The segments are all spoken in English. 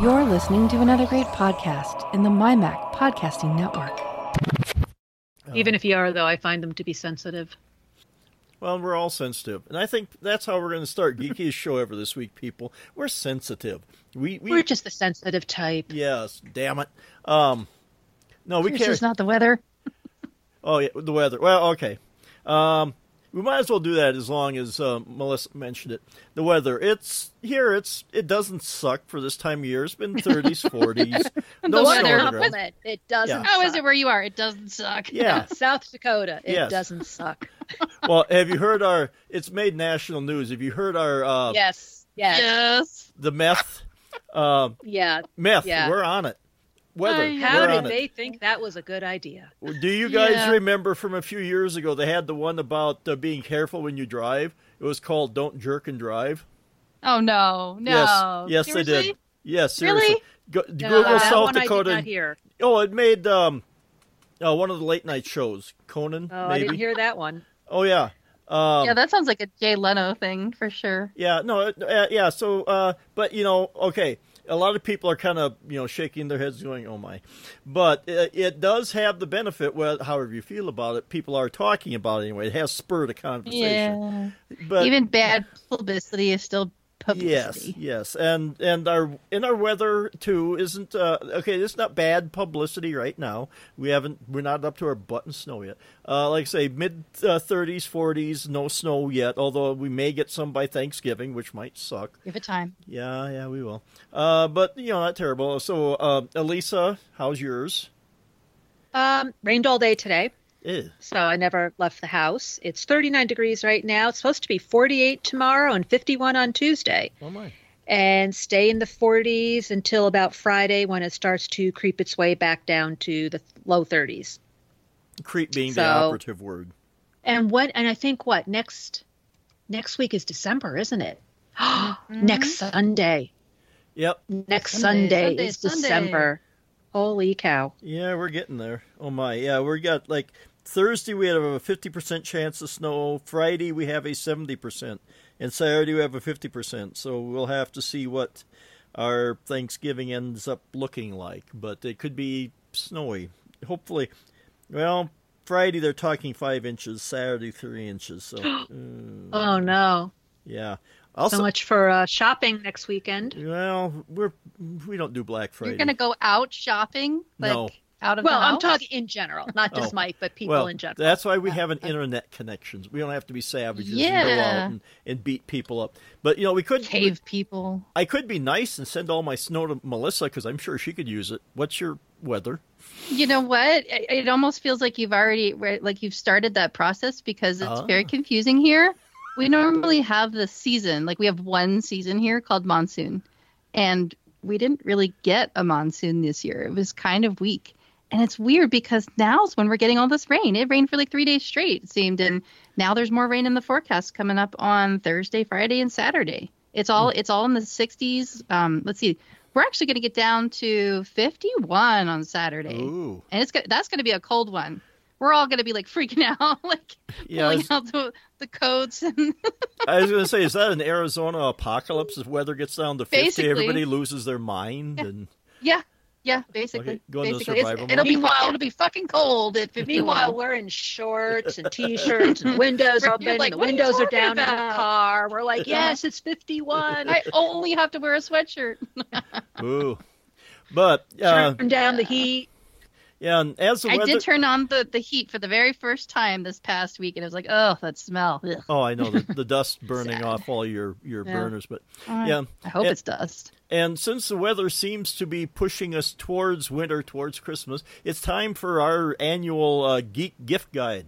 You're listening to another great podcast in the MyMac Podcasting Network. Even if you are, though, I find them to be sensitive. Well, we're all sensitive, and I think that's how we're going to start geekiest show ever this week. People, we're sensitive. We, we We're just the sensitive type. yes, damn it. Um, no, we Yours can't. is not the weather. Oh yeah, the weather. Well, okay. Um, we might as well do that as long as uh, Melissa mentioned it. The weather. It's here. It's it doesn't suck for this time of year. It's been 30s, 40s. No the snow weather. on the ground. Compliment. It doesn't. Yeah. How is it where you are? It doesn't suck. Yeah. South Dakota. It Yes. doesn't suck. Well, have you heard our? It's made national news. Have you heard our? Uh, yes. Yes. Yes. The meth. Uh, Yeah. meth. Yeah. We're on it. Weather. Ay, How did on it. they think that was a good idea? Do you guys Yeah. remember from a few years ago? They had the one about uh, being careful when you drive. It was called "Don't Jerk and Drive." Oh no, no. Yes, yes, they did. Yes, Really? seriously. Go, No, Google South one I Dakota. did not hear. Oh, it made um, uh, one of the late night shows. Conan, Oh, I maybe. didn't hear that one. Oh yeah. Um, yeah, that sounds like a Jay Leno thing for sure. Yeah, no, uh, yeah. So, uh, but you know, okay, a lot of people are kind of you know shaking their heads, going, "Oh my," but it, it does have the benefit. Well, however you feel about it, people are talking about it anyway. It has spurred a conversation. Yeah. But Even bad publicity is still publicity. Yes, yes, and and our in our weather too isn't uh, okay. It's not bad publicity right now. We haven't we're not up to our butt in snow yet. Uh, like I say, mid thirties, forties, no snow yet. Although we may get some by Thanksgiving, which might suck. Give it time. Yeah, yeah, we will. Uh, but you know, not terrible. So, uh, Elisa, how's yours? Um, rained all day today, Ew. so I never left the house. It's 39 degrees right now. It's supposed to be 48 tomorrow and 51 on Tuesday, Oh my. and stay in the 40s until about Friday when it starts to creep its way back down to the low 30s. Creep being the operative word. And what? And I think what next? Next week is December, isn't it? Mm-hmm. Next Sunday. Yep. Next Sunday, Sunday, Sunday, is Sunday. December. Holy cow! Yeah, we're getting there. Oh my, yeah, we got like Thursday we have a fifty percent chance of snow. Friday we have a seventy percent, and Saturday we have a fifty percent. So we'll have to see what our Thanksgiving ends up looking like. But it could be snowy. Hopefully, well, Friday they're talking five inches. Saturday three inches. So uh, Oh no! yeah. Also, so much for uh, shopping next weekend. well, we're we don't do Black Friday. You're gonna go out shopping, like No. Out of Well, the I'm talking in general, not just Oh. Mike, but people well, in general. That's why we have an internet connections. We don't have to be savages and go out and, and beat people up. But you know, we could. cave people. I could be nice and send all my snow to Melissa because I'm sure she could use it. What's your weather? You know what? It, it almost feels like you've already like you've started that process because it's Ah. very confusing here. We normally have the season, like we have one season here called monsoon, and we didn't really get a monsoon this year. It was kind of weak. And it's weird because now's when we're getting all this rain. It rained for like three days straight, it seemed. And now there's more rain in the forecast coming up on Thursday, Friday, and Saturday. It's all it's all in the 60s. Um, let's see. We're actually going to get down to 51 on Saturday, Ooh, and it's that's going to be a cold one. We're all going to be like freaking out, like yeah. Pulling out the, the coats and I was going to say, is that an Arizona apocalypse? If weather gets down to fifty, Basically. everybody loses their mind, and yeah, yeah, basically. Okay, go into basically. Survival it'll be mode. it'll be fucking cold at 51. Meanwhile, we're in shorts and t-shirts and windows You're open. like, and the "What are windows are talking down in the car. We're like, yes, it's 51. I only have to wear a sweatshirt. ooh. But uh, Turn down the heat. Yeah, and as the I weather, did turn on the, the heat for the very first time this past week, and it was like, oh, that smell. Ugh. oh, I know the, the dust burning off all your your Yeah. burners, but Uh, yeah. I hope It- it's dust. And since the weather seems to be pushing us towards winter, towards Christmas, it's time for our annual uh, geek gift guide.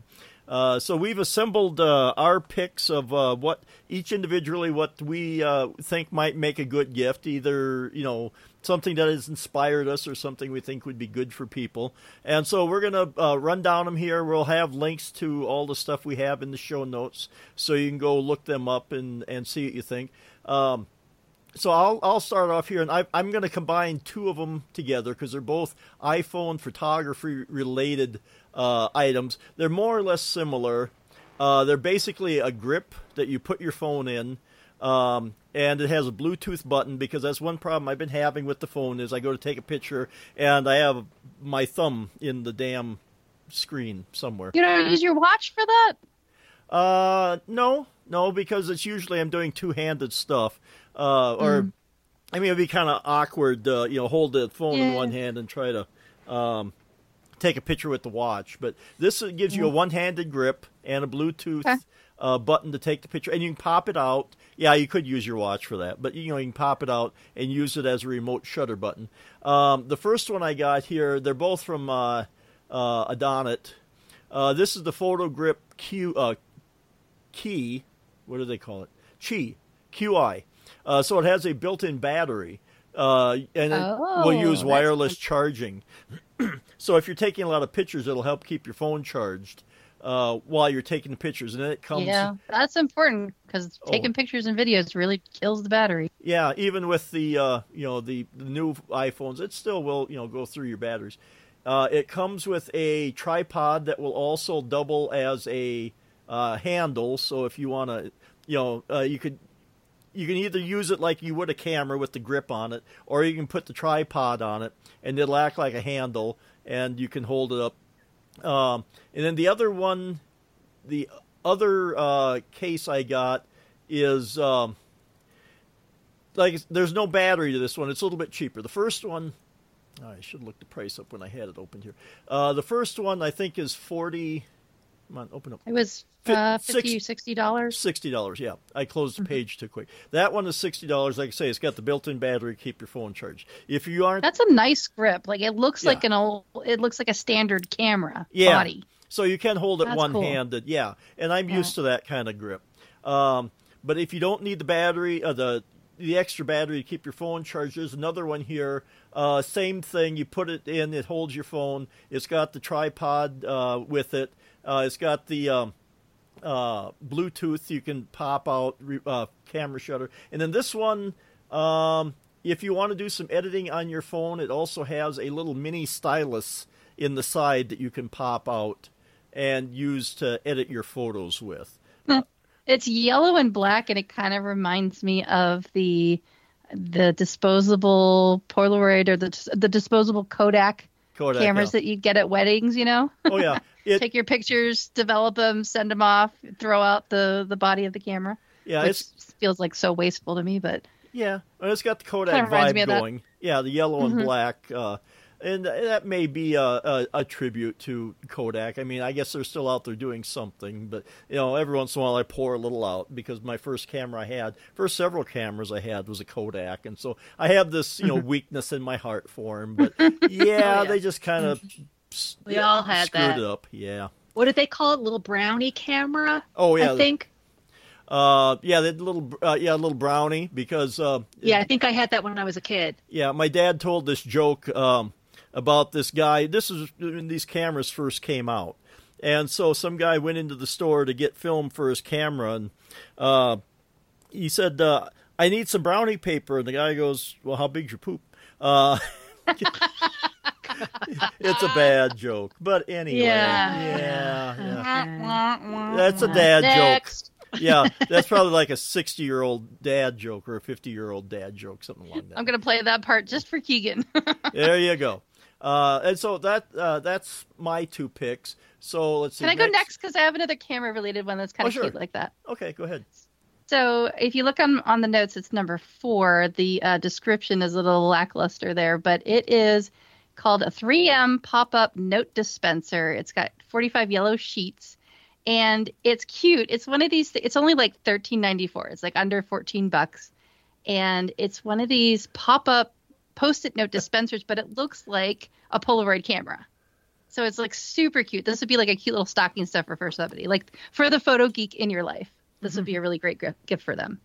Uh, so we've assembled uh, our picks of uh, what each individually what we uh, think might make a good gift, either you know something that has inspired us or something we think would be good for people. And so we're gonna uh, run down them here. We'll have links to all the stuff we have in the show notes, so you can go look them up and and see what you think. Um, so I'll I'll start off here, and I, I'm going to combine two of them together because they're both iPhone photography related uh, items. They're more or less similar. Uh, they're basically a grip that you put your phone in. Um, and it has a Bluetooth button because that's one problem I've been having with the phone is I go to take a picture and I have my thumb in the damn screen somewhere. You don't use your watch for that? Uh, no, no, because it's usually I'm doing two-handed stuff. Uh, or Mm. I mean, it'd be kind of awkward, uh, you know, hold the phone in one hand and try to um, take a picture with the watch. But this gives you a one-handed grip and a Bluetooth. Okay. Uh, button to take the picture, and you can pop it out. Yeah, you could use your watch for that, but you know, you can pop it out and use it as a remote shutter button. Um, the first one I got here, they're both from uh, uh, Adonit. Uh, this is the Photo Grip Q uh, Key. What do they call it? Qi QI. Uh, so it has a built-in battery, uh, and it Oh, will use wireless charging. so if you're taking a lot of pictures, it'll help keep your phone charged uh, while you're taking the pictures, and it comes. Yeah, that's important because Oh. taking pictures and videos really kills the battery. Yeah, even with the uh, you know the, the new iPhones, it still will you know go through your batteries. Uh, it comes with a tripod that will also double as a uh, handle. So if you want to, you know, uh, you could you can either use it like you would a camera with the grip on it, or you can put the tripod on it, and it'll act like a handle, and you can hold it up. Um, and then the other one, the other uh, case I got is. Um, like there's no battery to this one. It's a little bit cheaper. The first one, oh, I should look the price up when I had it open here. Uh, the first one I think is forty. Come on, open up. It was uh, six- 50 60 dollars. Sixty dollars. Yeah, I closed the page too quick. That one is sixty dollars. Like I say, it's got the built-in battery to keep your phone charged. If you aren't, That's a nice grip. Like it looks Yeah. like an old. It looks like a standard camera Yeah. body. So you can hold it That's one cool. handed, yeah. And I'm Yeah. used to that kind of grip. Um, but if you don't need the battery, uh, the the extra battery to keep your phone charged, there's another one here. Uh, same thing. You put it in, it holds your phone. It's got the tripod uh, with it. Uh, it's got the um, uh, Bluetooth. You can pop out re- uh, camera shutter. And then this one, um, if you want to do some editing on your phone, it also has a little mini stylus in the side that you can pop out and use to edit your photos with. It's yellow and black, and it kind of reminds me of the the disposable Polaroid or the the disposable Kodak, Kodak, cameras yeah. that you get at weddings. You know, Oh yeah, it, take your pictures, develop them, send them off, throw out the the body of the camera. yeah, it's feels like so wasteful to me, but yeah, it's got the Kodak Kinda reminds me vibe going. Yeah, the yellow and Mhm. black, uh, and that may be a, a, a tribute to Kodak. I mean, I guess they're still out there doing something, but you know, every once in a while I pour a little out because my first camera I had, first several cameras I had was a Kodak, and so I have this you know weakness in my heart for them. But yeah, Oh, yeah. they just kind of We all had screwed that. it up. Yeah. What did they call it? Little brownie camera, Oh yeah. I think. Uh, yeah, that little, uh, yeah, little brownie because, uh, Yeah, I think I had that when I was a kid. yeah, my dad told this joke um, about this guy. This is when these cameras first came out, and so some guy went into the store to get film for his camera, and uh, he said, uh, "I need some brownie paper," and the guy goes, "Well, how big's your poop?" Uh, it's a bad joke, but anyway, Yeah. yeah, yeah. That's a dad next. joke. Yeah, that's probably like a sixty-year-old dad joke or a fifty-year-old dad joke, something like that. I'm gonna play that part just for Keegan. There you go. Uh, and so that uh, that's my two picks. So let's see. Can I go next? Because I have another camera related one that's kind Oh, of sure. cute like that. Okay, go ahead. So if you look on on the notes, it's number four. The uh, description is a little lackluster there, but it is called a 3M pop-up note dispenser. It's got 45 yellow sheets, and it's cute. It's one of these. It's only like 13.94. It's like under 14 bucks, and it's one of these pop-up post-it note dispensers, but it looks like a Polaroid camera. So it's like super cute. This would be like a cute little stocking stuffer for somebody, like for the photo geek in your life. This would be a really great gift for them.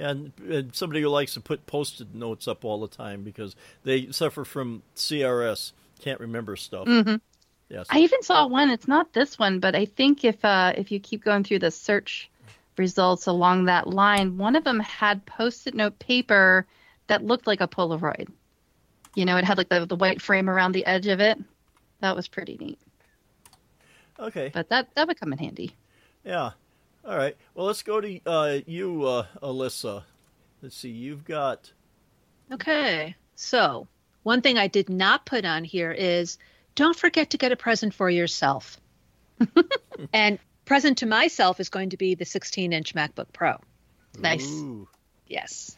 And, and somebody who likes to put post-it notes up all the time because they suffer from CRS, can't remember stuff. hmm Yes. I even saw one. It's not this one, but I think if uh, if you keep going through the search results along that line, one of them had post-it note paper that looked like a Polaroid. You know, it had like the, the white frame around the edge of it. That was pretty neat. okay. But that that would come in handy. Yeah. All right. Well, let's go to uh, you, uh, Elisa. Let's see. You've got. Okay. So, one thing I did not put on here is don't forget to get a present for yourself. and present to myself is going to be the 16 inch MacBook Pro. Nice. Ooh, Yes.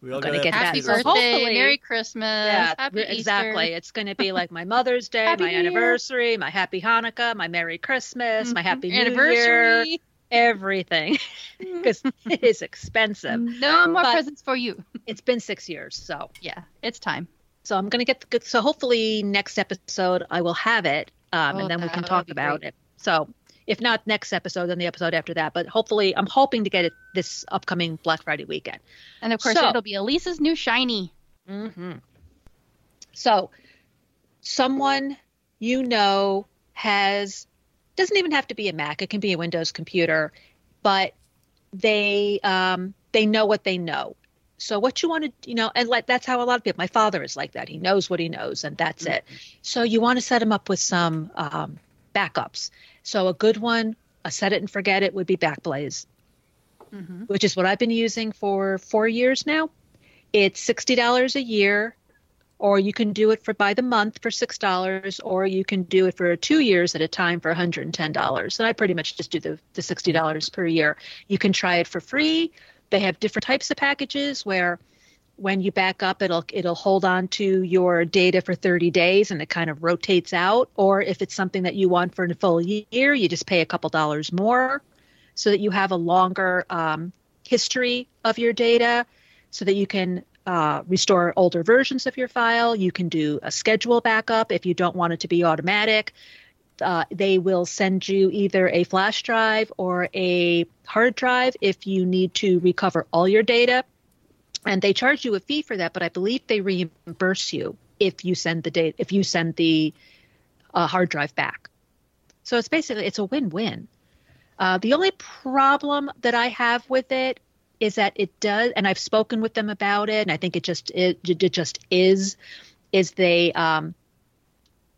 we all gonna gotta get have Happy that. do So birthday, hopefully- Merry Christmas, Yeah, Happy re- Easter. exactly. It's going to be like my Mother's Day, Happy my Year. anniversary, my Happy Hanukkah, my Merry Christmas, my Mhm. Happy New Year, anniversary. Everything, because it is expensive. No more But- presents for you. It's been six years, so Yeah, it's time. so I'm going to get the good. So hopefully next episode I will have it, um, Oh, and then we can talk about great. it. So if not next episode, then the episode after that. But hopefully, I'm hoping to get it this upcoming Black Friday weekend. And of course, So- it'll be Elisa's new shiny. Mm-hmm. So, someone you know has doesn't even have to be a Mac; it can be a Windows computer, but they um, they know what they know. So, what you want to, you know, and like that's how a lot of people. My father is like that; he knows what he knows, and that's it. So, you want to set him up with some um, backups. So, a good one, a set it and forget it, would be Backblaze Mm-hmm. which is what I've been using for four years now. It's sixty dollars a year, or you can do it for by the month for six dollars, or you can do it for two years at a time for one hundred and I pretty much just do the the sixty dollars per year. You can try it for free. They have different types of packages where when you back up it'll it'll hold on to your data for 30 days and it kind of rotates out or if it's something that you want for a full year you just pay a couple dollars more so that you have a longer um, history of your data so that you can uh, restore older versions of your file. You can do a schedule backup if you don't want it to be automatic. Uh, they will send you either a flash drive or a hard drive if you need to recover all your data. And they charge you a fee for that, but I believe they reimburse you if you send the data if you send the uh, hard drive back. So it's basically it's a win-win. Uh, the only problem that I have with it is that it does, and I've spoken with them about it, and I think it just it, it just is, is they um,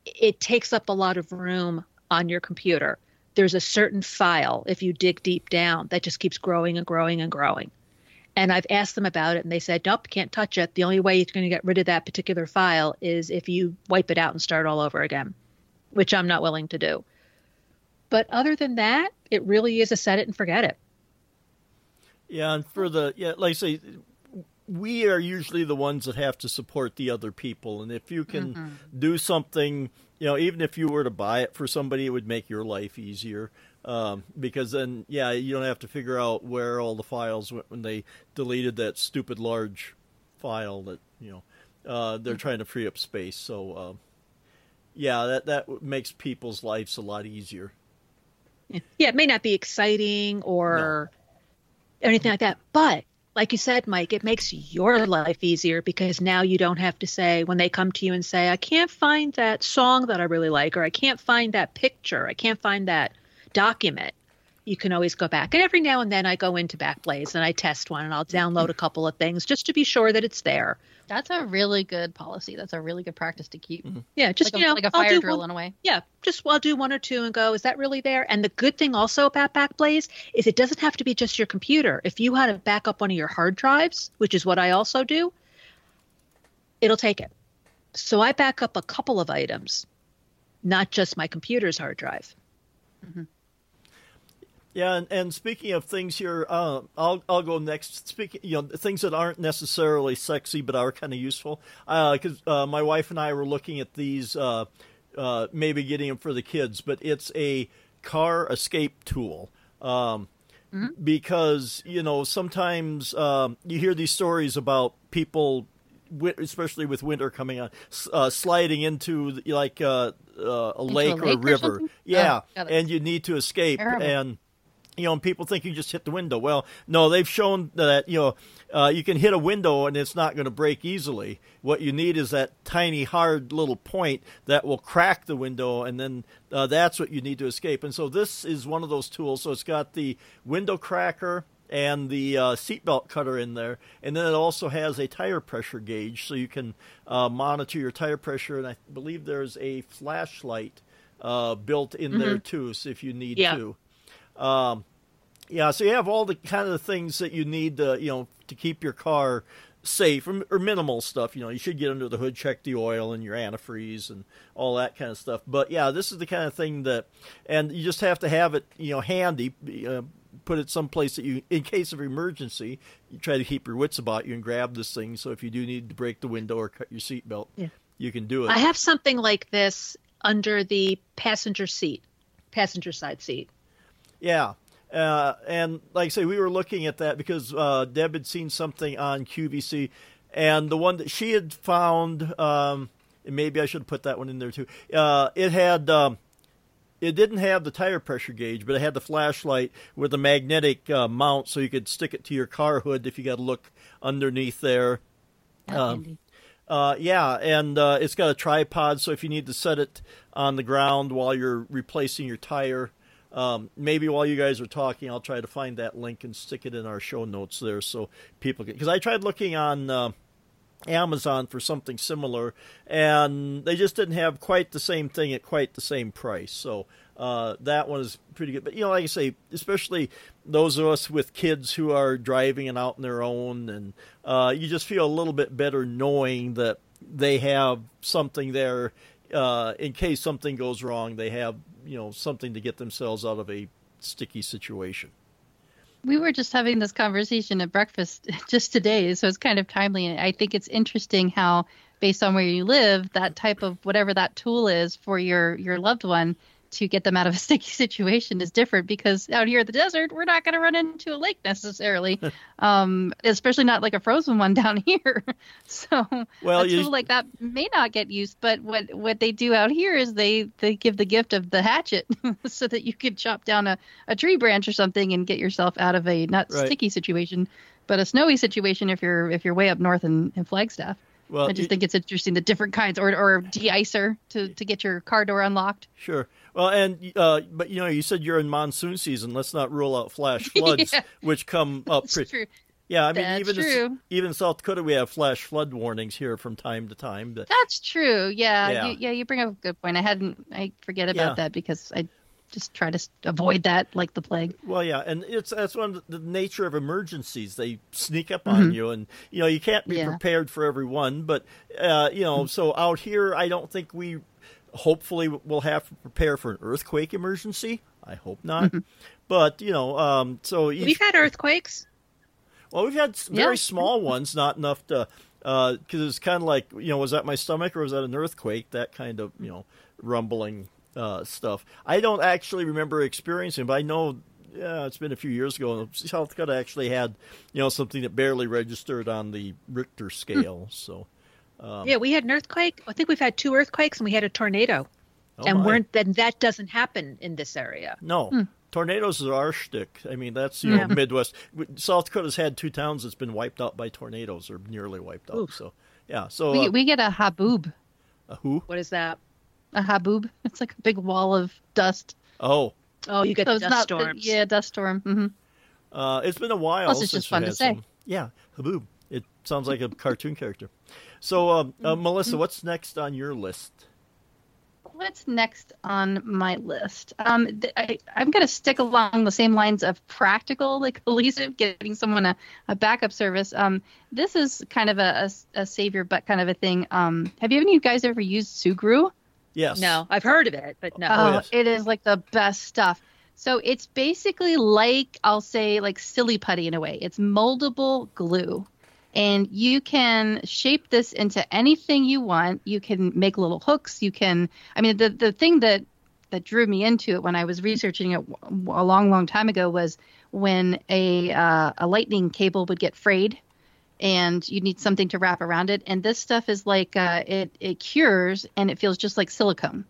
it takes up a lot of room on your computer. There's a certain file if you dig deep down that just keeps growing and growing and growing. And I've asked them about it, and they said, "Nope, can't touch it. The only way you're going to get rid of that particular file is if you wipe it out and start all over again," which I'm not willing to do. But other than that, it really is a set it and forget it. Yeah, and for the yeah, like I say, we are usually the ones that have to support the other people, and if you can do something, you know, even if you were to buy it for somebody, it would make your life easier. Um, because then, yeah, you don't have to figure out where all the files went when they deleted that stupid large file that you know uh, they're trying to free up space. So, um, yeah, that that makes people's lives a lot easier. Yeah, it may not be exciting or anything like that, but like you said, Mike, it makes your life easier because now you don't have to say when they come to you and say, I can't find that song that I really like, or I can't find that picture, I can't find that document. You can always go back. And every now and then I go into Backblaze and I test one and I'll download a couple of things just to be sure that it's there. That's a really good policy. That's a really good practice to keep. Mm-hmm. Yeah, just like, you a, know, like a I'll fire do drill one- in a way. yeah, just I'll do one or two and go, is that really there? And the good thing also about Backblaze is it doesn't have to be just your computer. If you had to back up one of your hard drives, which is what I also do, it'll take it. So I back up a couple of items, not just my computer's hard drive. Mm-hmm. Yeah, and, and speaking of things here, uh, I'll I'll go next. Speaking, you know, things that aren't necessarily sexy but are kind of useful. Because uh, my wife and I were looking at these, uh, uh, maybe getting them for the kids, but it's a car escape tool. Um, Because you know sometimes um, you hear these stories about people, especially with winter coming on, uh, sliding into like uh, uh, a lake or a lake or river. something? yeah, Oh, and you need to escape Terrible. and you know, and people think you just hit the window. Well, no, they've shown that you know uh, you can hit a window and it's not going to break easily. What you need is that tiny, hard little point that will crack the window, and then uh, that's what you need to escape. And so this is one of those tools. So it's got the window cracker and the uh, seatbelt cutter in there, and then it also has a tire pressure gauge, so you can uh, monitor your tire pressure. And I believe there's a flashlight uh, built in there too, so if you need Yeah. to. Um, Yeah, so you have all the kind of the things that you need to, you know, to keep your car safe or, or, minimal stuff. You know, you should get under the hood, check the oil and your antifreeze and all that kind of stuff. But yeah, this is the kind of thing that, and you just have to have it, you know, handy. Uh, put it someplace that you, in case of emergency, you try to keep your wits about you and grab this thing. So if you do need to break the window or cut your seatbelt, yeah. you can do it. I have something like this under the passenger seat, passenger side seat. Yeah. Uh, and like I say, we were looking at that because uh, Deb had seen something on QVC, and the one that she had found, um, maybe I should put that one in there too. Uh, it had, um, it didn't have the tire pressure gauge, but it had the flashlight with a magnetic uh, mount, so you could stick it to your car hood if you got to look underneath there. Um, uh, yeah, and uh, it's got a tripod, so if you need to set it on the ground while you're replacing your tire, um, maybe while you guys are talking, I'll try to find that link and stick it in our show notes there so people can. Because I tried looking on uh, Amazon for something similar, and they just didn't have quite the same thing at quite the same price. So uh, that one is pretty good. But you know, like I say, especially those of us with kids who are driving and out on their own, and uh, you just feel a little bit better knowing that they have something there uh, in case something goes wrong. They have you know something to get themselves out of a sticky situation. We were just having this conversation at breakfast just today, so it's kind of timely. And I think it's interesting how, based on where you live, that type of whatever that tool is for your your loved one to get them out of a sticky situation is different because out here in the desert, we're not going to run into a lake necessarily, um, especially not like a frozen one down here. so well, a tool like that may not get used, but what what they do out here is they they give the gift of the hatchet so that you could chop down a, a tree branch or something and get yourself out of a not right. sticky situation, but a snowy situation if you're if you're way up north in, in Flagstaff. Well, I just you, think it's interesting the different kinds, or or de-icer to to get your car door unlocked. Sure. Well, and uh, but you know, you said you're in monsoon season. Let's not rule out flash floods, yeah. which come up. Pretty, true. Yeah, I mean, That's even true. In, even South Dakota, we have flash flood warnings here from time to time. But, That's true. Yeah, yeah. You, yeah, you bring up a good point. I hadn't. I forget about yeah. that because I just try to avoid that like the plague. Well, yeah, and it's that's one of the nature of emergencies. They sneak up on mm-hmm. you, and you know you can't be yeah. prepared for every one. But uh, you know, mm-hmm. so out here, I don't think we. Hopefully, we'll have to prepare for an earthquake emergency. I hope not. Mm-hmm. But you know, um, so each... we've had earthquakes. Well, we've had very yeah. small ones, not enough to because uh, it's kind of like you know, was that my stomach or was that an earthquake? That kind of you know rumbling uh, stuff. I don't actually remember experiencing, but I know yeah, it's been a few years ago. South Dakota actually had, you know, something that barely registered on the Richter scale. Hmm. So, um, yeah, we had an earthquake. I think we've had two earthquakes, and we had a tornado. Oh and my. weren't then that doesn't happen in this area. No, hmm. tornadoes are our shtick. I mean, that's you yeah. know Midwest. South Dakota's had two towns that's been wiped out by tornadoes or nearly wiped out. Oof. So, yeah. So we uh, we get a haboob. A who? What is that? a haboob. It's like a big wall of dust. Oh. Oh, you get so dust not, storms. Yeah, dust storm. Mm-hmm. Uh, it's been a while. Plus, it's just fun to say. Some, yeah, haboob. It sounds like a cartoon character. So, uh, uh, mm-hmm. Melissa, what's next on your list? What's next on my list? Um, I, am going to stick along the same lines of practical, like elusive, getting someone a, a backup service. Um, this is kind of a, a, a savior, but kind of a thing. Um, have you any of you guys ever used Sugru? Yes. No, I've heard of it, but no. Oh, yes. it is like the best stuff. So it's basically like I'll say like silly putty in a way. It's moldable glue. And you can shape this into anything you want. You can make little hooks. You can I mean the the thing that that drew me into it when I was researching it a long long time ago was when a uh, a lightning cable would get frayed and you need something to wrap around it. And this stuff is like uh, it it cures and it feels just like silicone.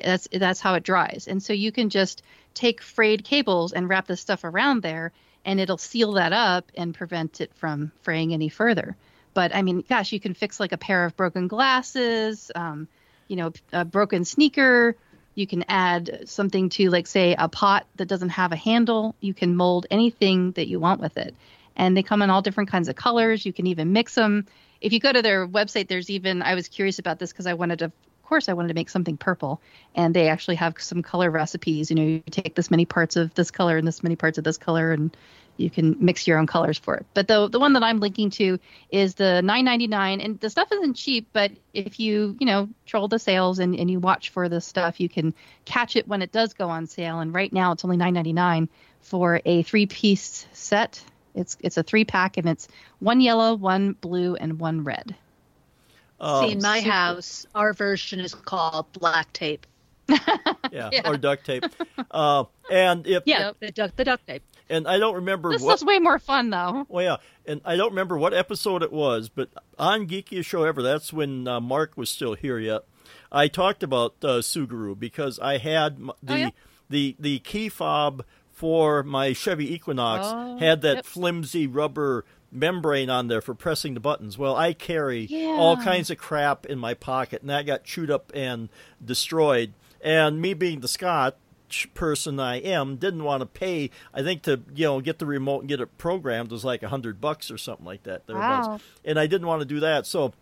That's that's how it dries. And so you can just take frayed cables and wrap this stuff around there, and it'll seal that up and prevent it from fraying any further. But I mean, gosh, you can fix like a pair of broken glasses, um, you know, a broken sneaker. You can add something to, like, say, a pot that doesn't have a handle. You can mold anything that you want with it and they come in all different kinds of colors. You can even mix them. If you go to their website, there's even I was curious about this because I wanted to course I wanted to make something purple. And they actually have some color recipes. You know, you take this many parts of this color and this many parts of this color, and you can mix your own colors for it. But the the one that I'm linking to is the 9.99, and the stuff isn't cheap. But if you you know troll the sales and, and you watch for this stuff, you can catch it when it does go on sale. And right now it's only 9.99 for a three piece set. It's it's a three pack and it's one yellow, one blue, and one red. Um, See, in my super- house, our version is called black tape. yeah, Yeah. or duct tape. Uh, and if Yeah, the, duct, the duct tape. and I don't remember This what. was way more fun though. Well, yeah, and I don't remember what episode it was, but on Geekiest Show Ever, that's when uh, Mark was still here yet. I talked about uh, Sugru because I had the Oh, yeah? the the key fob for my Chevy Equinox Oh, had that yep. flimsy rubber membrane on there for pressing the buttons. Well, I carry all kinds of crap in my pocket, and that got chewed up and destroyed. And me being the Scotch person I am, didn't want to pay. I think to you know get the remote and get it programmed was like a hundred bucks or something like that. Wow. And I didn't want to do that, so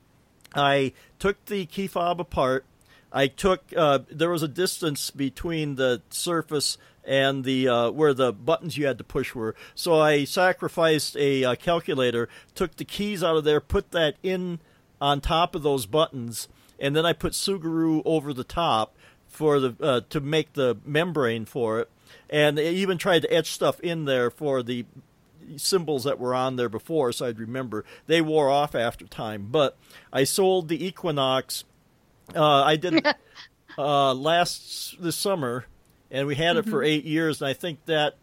I took the key fob apart. I took uh, there was a distance between the surface and the uh, where the buttons you had to push were. So I sacrificed a uh, calculator, took the keys out of there, put that in on top of those buttons, and then I put Sugru over the top for the uh, to make the membrane for it. And I even tried to etch stuff in there for the symbols that were on there before, so I'd remember. They wore off after time, but I sold the Equinox. Uh, I did uh, last this summer, and we had it for mm-hmm. eight years, and I think that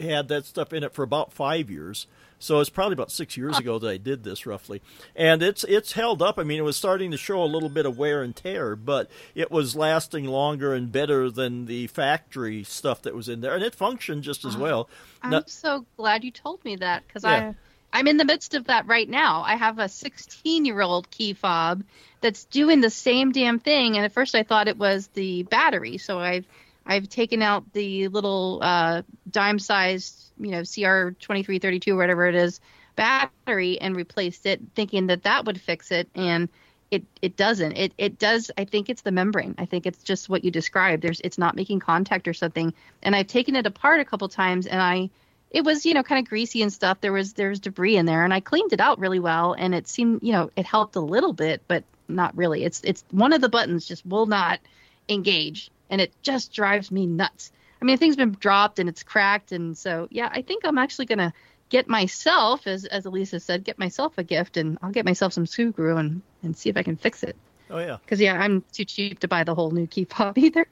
had that stuff in it for about five years. So it's probably about six years ah. ago that I did this roughly, and it's it's held up. I mean, it was starting to show a little bit of wear and tear, but it was lasting longer and better than the factory stuff that was in there, and it functioned just as ah. well. I'm Now- so glad you told me that because Yeah. I I'm in the midst of that right now. I have a 16 year old key fob that's doing the same damn thing, and at first I thought it was the battery. So I've I've taken out the little uh, dime sized you know CR 2332 whatever it is battery and replaced it, thinking that that would fix it, and it it doesn't. It it does. I think it's the membrane. I think it's just what you described. There's it's not making contact or something. And I've taken it apart a couple times, and I it was you know kind of greasy and stuff. There was there was debris in there, and I cleaned it out really well, and it seemed you know it helped a little bit, but not really. It's it's one of the buttons just will not engage, and it just drives me nuts. I mean, the thing's been dropped and it's cracked, and so yeah, I think I'm actually gonna get myself, as as Elisa said, get myself a gift, and I'll get myself some Sugru and and see if I can fix it. Oh yeah. Because yeah, I'm too cheap to buy the whole new key fob either.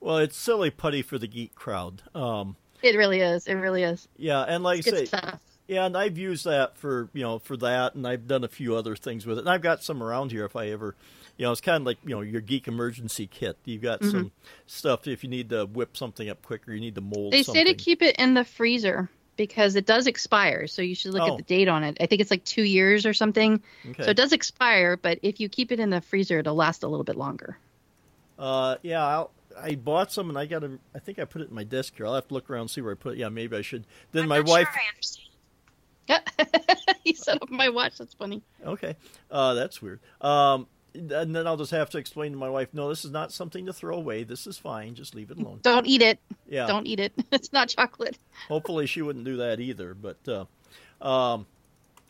Well, it's silly putty for the geek crowd. Um, It really is. It really is. yeah, and like I Good say, stuff. yeah, and I've used that for you know for that, and I've done a few other things with it, and I've got some around here if I ever, you know, it's kind of like you know your geek emergency kit. You've got Mm-hmm. some stuff if you need to whip something up quicker, you need to mold. They something. say to keep it in the freezer because it does expire. So you should look Oh. at the date on it. I think it's like two years or something. Okay. So it does expire, but if you keep it in the freezer, it'll last a little bit longer. Uh, yeah, I'll, I bought some, and I got to. I think I put it in my desk here. I'll have to look around and see where I put it. Yeah, maybe I should. Then I'm my wife. Sure I understand. Yeah. he set up my watch. That's funny. Okay, uh, that's weird. Um, and then I'll just have to explain to my wife, no, this is not something to throw away. This is fine. Just leave it alone. Don't eat it. Yeah. Don't eat it. It's not chocolate. Hopefully she wouldn't do that either. But uh, um,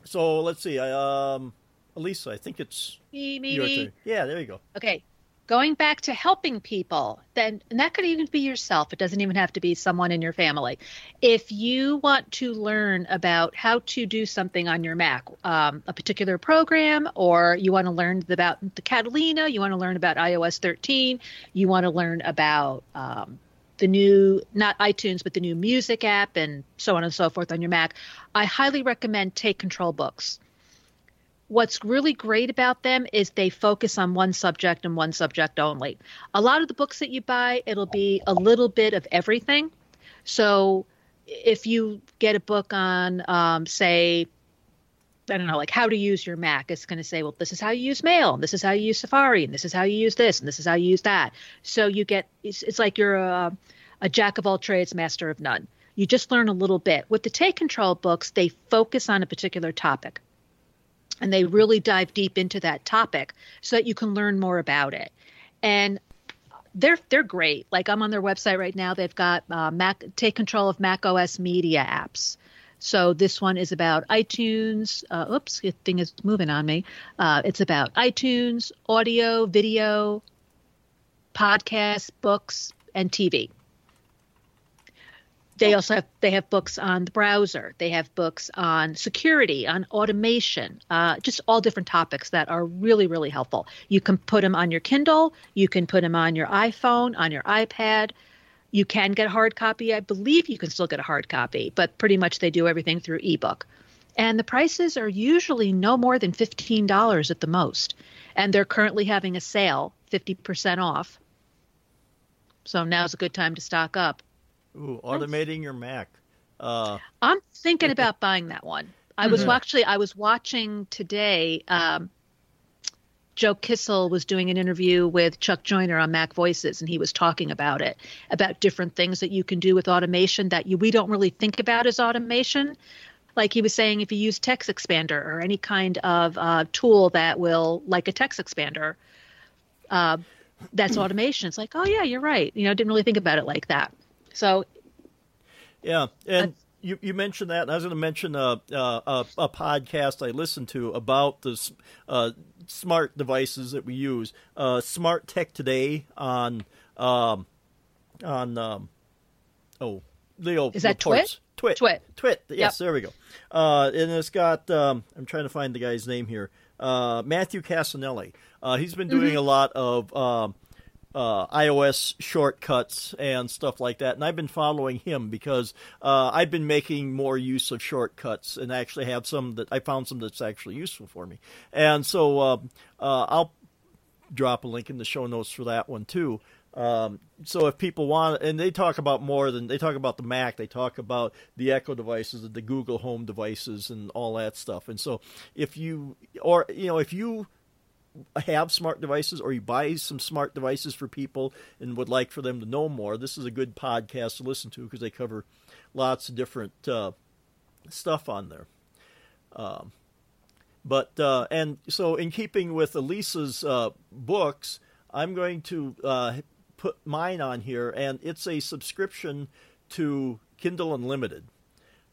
so let's see. I, um, Elisa, I think it's Me, me, me. Yeah, there you go. Okay. Going back to helping people, then and that could even be yourself. It doesn't even have to be someone in your family. If you want to learn about how to do something on your Mac, um, a particular program, or you want to learn about the Catalina, you want to learn about iOS 13, you want to learn about um, the new, not iTunes, but the new music app, and so on and so forth on your Mac, I highly recommend Take Control Books what's really great about them is they focus on one subject and one subject only. A lot of the books that you buy, it'll be a little bit of everything. So if you get a book on, um, say, I don't know, like how to use your Mac, it's going to say, well, this is how you use Mail, and this is how you use Safari, and this is how you use this, and this is how you use that. So you get, it's, it's like you're a, a jack of all trades, master of none. You just learn a little bit. With the Take Control books, they focus on a particular topic and they really dive deep into that topic so that you can learn more about it. and they're they're great. Like I'm on their website right now. They've got uh, Mac take control of Mac OS media apps. So this one is about iTunes. Uh, oops, the thing is moving on me. Uh, it's about iTunes, audio, video, podcasts, books, and TV. They also have they have books on the browser. They have books on security, on automation, uh, just all different topics that are really really helpful. You can put them on your Kindle. You can put them on your iPhone, on your iPad. You can get a hard copy. I believe you can still get a hard copy, but pretty much they do everything through ebook. And the prices are usually no more than $15 at the most. And they're currently having a sale, 50% off. So now's a good time to stock up. Ooh, automating your Mac. Uh, I'm thinking about buying that one. I was actually I was watching today. Um, Joe Kissell was doing an interview with Chuck Joiner on Mac Voices, and he was talking about it, about different things that you can do with automation that you, we don't really think about as automation. Like he was saying, if you use Text Expander or any kind of uh, tool that will, like a text expander, uh, that's automation. It's like, oh yeah, you're right. You know, didn't really think about it like that. So yeah, and you, you mentioned that, and I was going to mention a, a, a podcast I listened to about the uh, smart devices that we use. Uh, smart Tech Today on um, on um, oh the old Is that reports. Twit? Twit. Twit. Yes, there we go. Uh, and it's got um, I'm trying to find the guy's name here. Uh, Matthew Cassinelli. Uh, he's been doing a lot of um, uh, iOS shortcuts and stuff like that. And I've been following him because uh, I've been making more use of shortcuts and actually have some that I found some that's actually useful for me. And so uh, uh I'll drop a link in the show notes for that one too. Um, so if people want, and they talk about more than they talk about the Mac, they talk about the Echo devices, the Google Home devices, and all that stuff. And so if you, or you know, if you have smart devices or you buy some smart devices for people and would like for them to know more, this is a good podcast to listen to because they cover lots of different uh, stuff on there. Um, but uh, and so in keeping with Elisa's uh, books, I'm going to uh, put mine on here, and it's a subscription to Kindle Unlimited.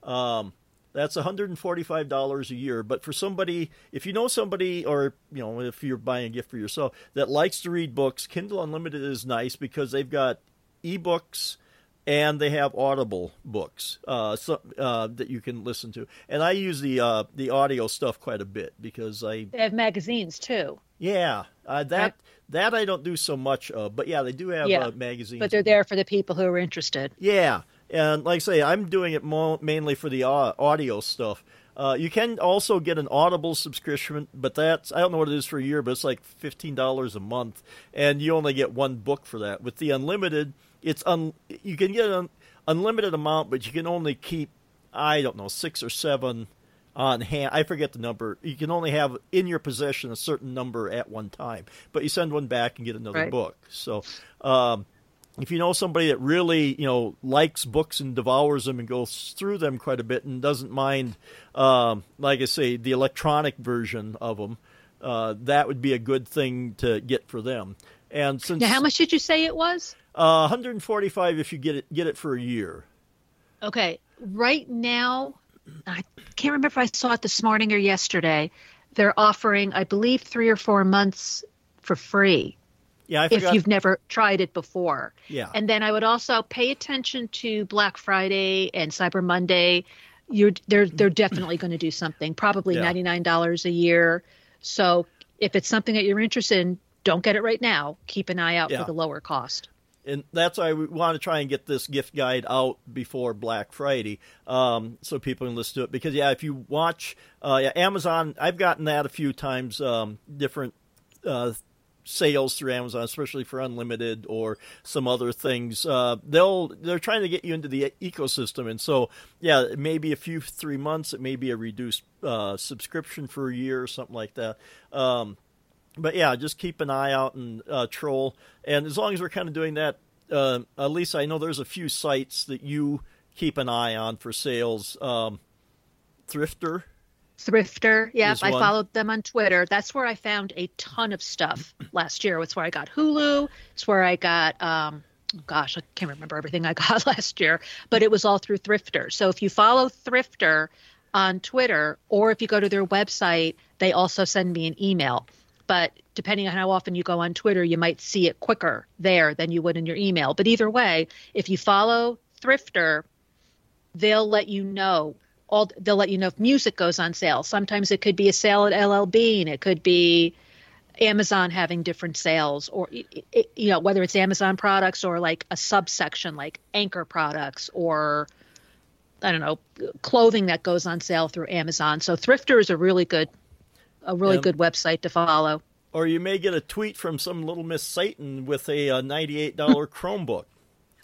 Um, that's $145 a year. But for somebody, if you know somebody, or you know, if you're buying a gift for yourself that likes to read books, Kindle Unlimited is nice because they've got ebooks and they have Audible books uh, so, uh, that you can listen to. And I use the uh, the audio stuff quite a bit because I they have magazines too. Yeah, uh, that right. that I don't do so much of, but yeah, they do have yeah, uh, magazines. But they're there for the people who are interested. Yeah, and like I say, I'm doing it mo- mainly for the audio stuff. Uh, you can also get an Audible subscription, but that's I don't know what it is for a year, but it's like fifteen dollars a month, and you only get one book for that. With the unlimited, it's un you can get an unlimited amount, but you can only keep I don't know six or seven on hand. I forget the number. You can only have in your possession a certain number at one time, but you send one back and get another right. book. So. Um, if you know somebody that really you know likes books and devours them and goes through them quite a bit and doesn't mind, um, like I say, the electronic version of them, uh, that would be a good thing to get for them. And since now, how much did you say it was? Uh, 145 if you get it get it for a year. Okay, right now, I can't remember if I saw it this morning or yesterday. They're offering, I believe, three or four months for free. Yeah, if you've never tried it before. Yeah. And then I would also pay attention to Black Friday and Cyber Monday. You're they're they're definitely going to do something. Probably Yeah. ninety nine dollars a year. So if it's something that you're interested in, don't get it right now. Keep an eye out Yeah. for the lower cost. and that's why we want to try and get this gift guide out before Black Friday, um, so people can listen to it. Because yeah, if you watch uh, yeah, Amazon, I've gotten that a few times, um, different uh, sales through Amazon, especially for unlimited or some other things. Uh, they'll they're trying to get you into the ecosystem, and so yeah, maybe a few three months, it may be a reduced uh, subscription for a year or something like that. Um, but yeah, just keep an eye out and uh, troll. And as long as we're kind of doing that, uh, at least I know there's a few sites that you keep an eye on for sales. Um, Thrifter, Thrifter. Yep, I followed them on Twitter. That's where I found a ton of stuff last year. It's where I got Hulu. It's where I got um gosh, I can't remember everything I got last year, but it was all through Thrifter. So if you follow Thrifter on Twitter or if you go to their website, they also send me an email. But depending on how often you go on Twitter, you might see it quicker there than you would in your email. But either way, if you follow Thrifter, they'll let you know all they'll let you know if music goes on sale. Sometimes it could be a sale at LL Bean, it could be Amazon having different sales or you know whether it's Amazon products or like a subsection like Anker products or I don't know clothing that goes on sale through Amazon. So Thrifter is a really good a really Yep. good website to follow. Or you may get a tweet from some little Miss Satan with a uh, $98 Chromebook.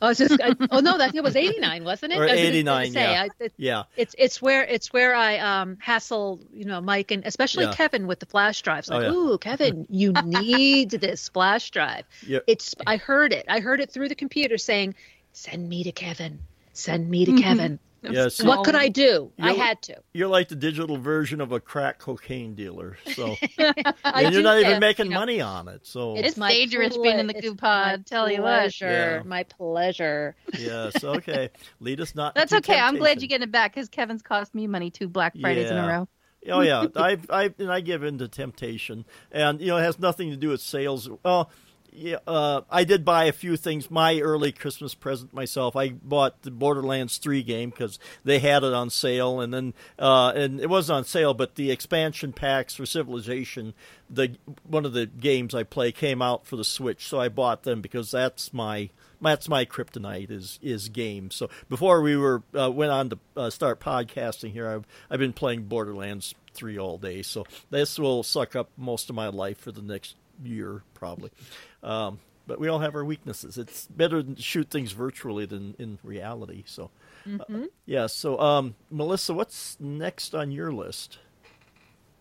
Oh, it's just, I, oh no, that it was 89, wasn't it? Or I was gonna 89, yeah. I, it, Yeah. it's it's where it's where I um hassle you know Mike and especially Yeah. Kevin with the flash drives. Oh, yeah. ooh, Kevin, you need this flash drive. Yep. It's I heard it. I heard it through the computer saying, "Send me to Kevin. Send me to Mhm. Kevin." Yes. What could I do? I had to. You're like the digital version of a crack cocaine dealer. So and you're not even have, making you know, money on it. So It's my dangerous being in the ple- goo it's my pod, tell you what. pleasure, Yeah. My pleasure. yes, okay. Lead us not. That's into okay. I'm glad temptation. you get it back because Kevin's cost me money two Black Fridays in a row. Oh yeah, I I and I give in to temptation, and you know it has nothing to do with sales. Well, yeah, uh, I did buy a few things. My early Christmas present myself, I bought the Borderlands three game because they had it on sale, and then uh, and it wasn't on sale, but the expansion packs for Civilization, the one of the games I play came out for the Switch, so I bought them because that's my that's my kryptonite is is games. So before we were uh, went on to uh, start podcasting here, I've I've been playing Borderlands three all day. So this will suck up most of my life for the next year probably. Um, but we all have our weaknesses. It's better to shoot things virtually than in reality. So uh, yeah. So um, Melissa, what's next on your list?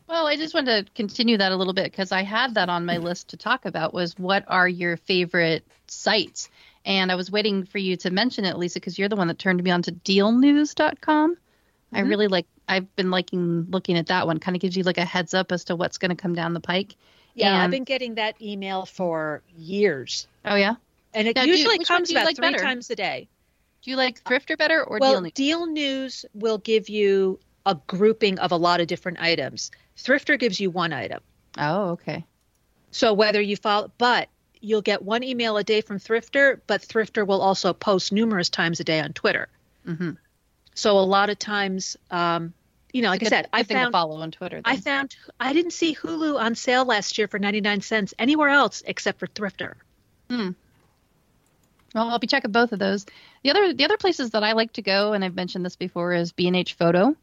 Well, I just wanted to continue that a little bit because I had that on my list to talk about was what are your favorite sites? And I was waiting for you to mention it, Lisa, because you're the one that turned me on to dealnews.com. I Mhm. really like I've been liking looking at that one. Kind of gives you like a heads up as to what's going to come down the pike. Yeah, I've been getting that email for years, Oh yeah. and it Now, do you- usually comes about like three better? times a day. Do you like Thrifter better or well, Deal News? Deal News will give you a grouping of a lot of different items. Thrifter gives you one item. Oh, okay. So whether you follow, but you'll get one email a day from Thrifter, but Thrifter will also post numerous times a day on Twitter. Mm-hmm. So a lot of times, um, you know, like I said, I found follow on Twitter. I found I didn't see Hulu on sale last year for 99 cents anywhere else except for Thrifter. Hmm. Well, I'll be checking both of those. The other the other places that I like to go, and I've mentioned this before, is B&H Photo,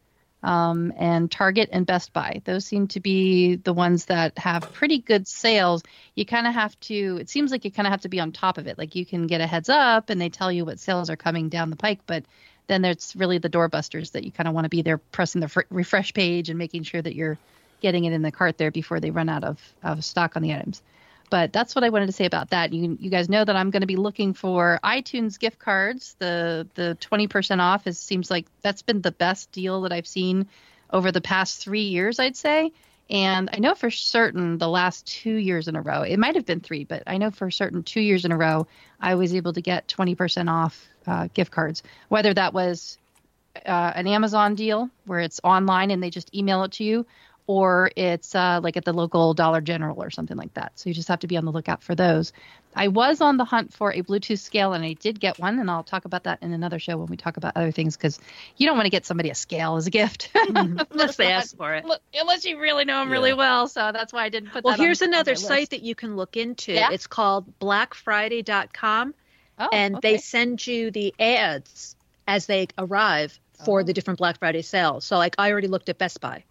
um, and Target and Best Buy. Those seem to be the ones that have pretty good sales. You kind of have to. It seems like you kind of have to be on top of it. Like you can get a heads up, and they tell you what sales are coming down the pike, but then there's really the doorbusters that you kind of want to be there pressing the fr- refresh page and making sure that you're getting it in the cart there before they run out of, of stock on the items. But that's what I wanted to say about that. You you guys know that I'm going to be looking for iTunes gift cards. The the 20% off is seems like that's been the best deal that I've seen over the past 3 years, I'd say. And I know for certain the last 2 years in a row. It might have been 3, but I know for certain 2 years in a row I was able to get 20% off uh, gift cards. Whether that was uh, an Amazon deal where it's online and they just email it to you, or it's uh, like at the local Dollar General or something like that. So you just have to be on the lookout for those. I was on the hunt for a Bluetooth scale and I did get one, and I'll talk about that in another show when we talk about other things because you don't want to get somebody a scale as a gift Unless they ask for it. unless you really know them really well. So that's why I didn't put Well, that. on- here's on another list. site that you can look into. Yeah? It's called blackfriday.com oh, and okay. they send you the ads as they arrive for Oh. the different Black Friday sales. So like I already looked at Best Buy.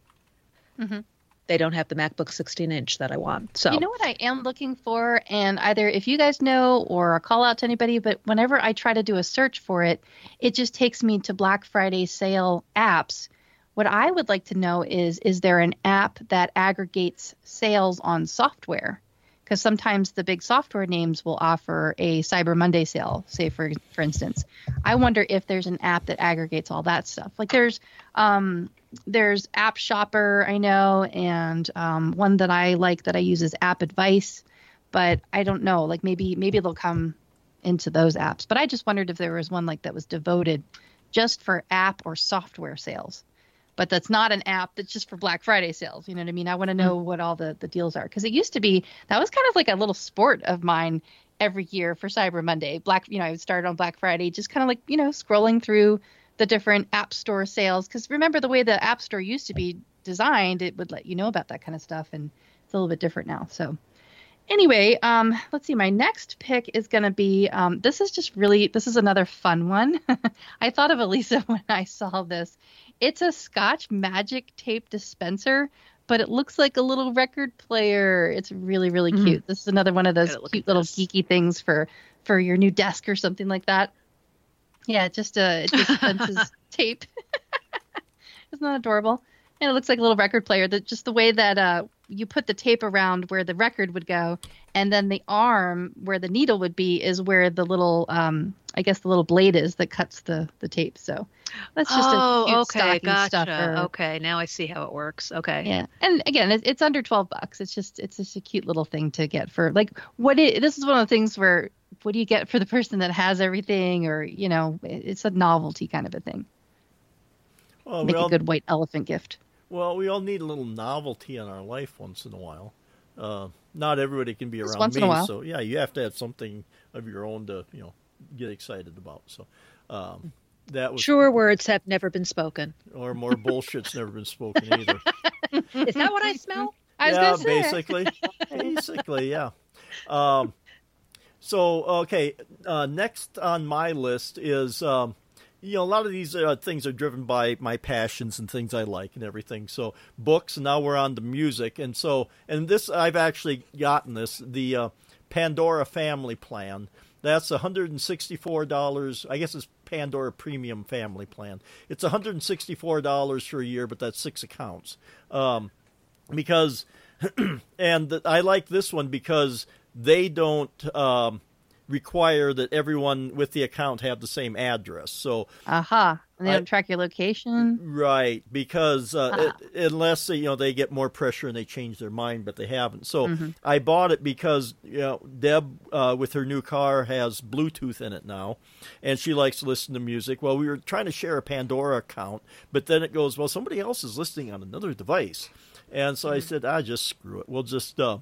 Mhm. They don't have the MacBook 16 inch that I want. So You know what I am looking for, and either if you guys know or a call out to anybody, but whenever I try to do a search for it, it just takes me to Black Friday sale apps. What I would like to know is is there an app that aggregates sales on software? Because sometimes the big software names will offer a Cyber Monday sale, say for for instance. I wonder if there's an app that aggregates all that stuff. Like there's um, there's App Shopper, I know, and um, one that I like that I use is App Advice, but I don't know. Like maybe maybe they'll come into those apps. But I just wondered if there was one like that was devoted just for app or software sales but that's not an app that's just for Black Friday sales. You know what I mean? I want to know mm. what all the, the deals are because it used to be that was kind of like a little sport of mine every year for Cyber Monday. Black, you know, I would start on Black Friday, just kind of like you know scrolling through the different app store sales because remember the way the app store used to be designed, it would let you know about that kind of stuff, and it's a little bit different now. So anyway, um, let's see. My next pick is going to be um, this is just really this is another fun one. I thought of Elisa when I saw this. It's a Scotch Magic tape dispenser, but it looks like a little record player. It's really really mm-hmm. cute. This is another one of those cute little this. geeky things for for your new desk or something like that. Yeah, just a it dispenses tape. Isn't that adorable? And it looks like a little record player. That just the way that uh, you put the tape around where the record would go, and then the arm where the needle would be is where the little, um, I guess the little blade is that cuts the the tape. So that's just oh, a cute okay, gotcha. stuffer. Okay, now I see how it works. Okay. Yeah, and again, it, it's under twelve bucks. It's just it's just a cute little thing to get for like what it. This is one of the things where what do you get for the person that has everything, or you know, it's a novelty kind of a thing. Well, Make a good white elephant gift. Well, we all need a little novelty in our life once in a while. Uh, not everybody can be around once me, so yeah, you have to have something of your own to you know get excited about. So um, that was sure words have never been spoken, or more bullshit's never been spoken either. Is that what I smell? I yeah, basically, basically, yeah. Um, so okay, uh, next on my list is um, you know, a lot of these uh, things are driven by my passions and things I like and everything. So books, now we're on to music, and so and this I've actually gotten this the uh, Pandora Family Plan. That's $164. I guess it's Pandora Premium Family Plan. It's $164 for a year, but that's six accounts. Um, because, and I like this one because they don't. Um, require that everyone with the account have the same address. So, aha, uh-huh. they I, don't track your location, right? Because uh, uh-huh. it, unless you know they get more pressure and they change their mind, but they haven't. So mm-hmm. I bought it because you know Deb uh, with her new car has Bluetooth in it now, and she likes to listen to music. Well, we were trying to share a Pandora account, but then it goes, well, somebody else is listening on another device. And so mm-hmm. I said, I ah, just screw it. We'll just uh,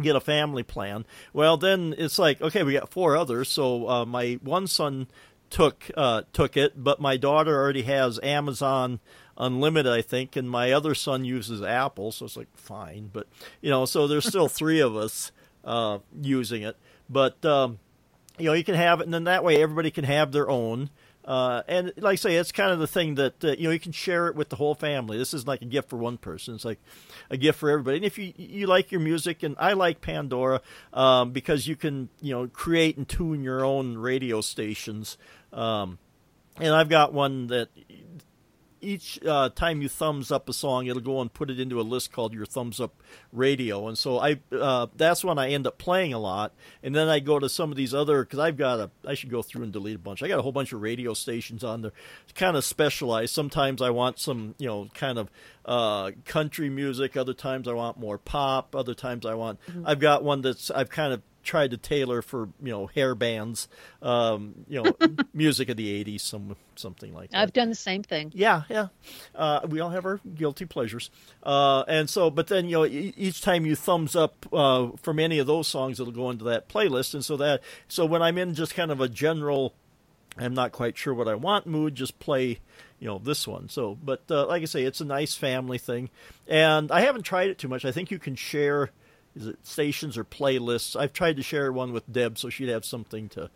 get a family plan. Well, then it's like, okay, we got four others. So uh, my one son took uh, took it, but my daughter already has Amazon Unlimited, I think, and my other son uses Apple. So it's like fine, but you know, so there's still three of us uh, using it. But um, you know, you can have it, and then that way everybody can have their own. Uh, and like I say, it's kind of the thing that uh, you know you can share it with the whole family. This isn't like a gift for one person. It's like a gift for everybody. And if you you like your music, and I like Pandora um, because you can you know create and tune your own radio stations. Um, and I've got one that each uh, time you thumbs up a song, it'll go and put it into a list called your thumbs up radio. And so I uh, that's when I end up playing a lot. And then I go to some of these other because I've got a I should go through and delete a bunch. I got a whole bunch of radio stations on there, kind of specialized. Sometimes I want some you know kind of uh, country music. Other times I want more pop. Other times I want. Mm-hmm. I've got one that's I've kind of tried to tailor for you know hair bands, um, you know, music of the '80s, some something like that. I've done the same thing. Yeah, yeah. Uh, we all have our guilty pleasures, uh, and so, but then you know, each time you thumbs up uh, from any of those songs, it'll go into that playlist, and so that so when I'm in just kind of a general, I'm not quite sure what I want mood, just play you know this one so but uh, like i say it's a nice family thing and i haven't tried it too much i think you can share is it stations or playlists? I've tried to share one with Deb so she'd have something to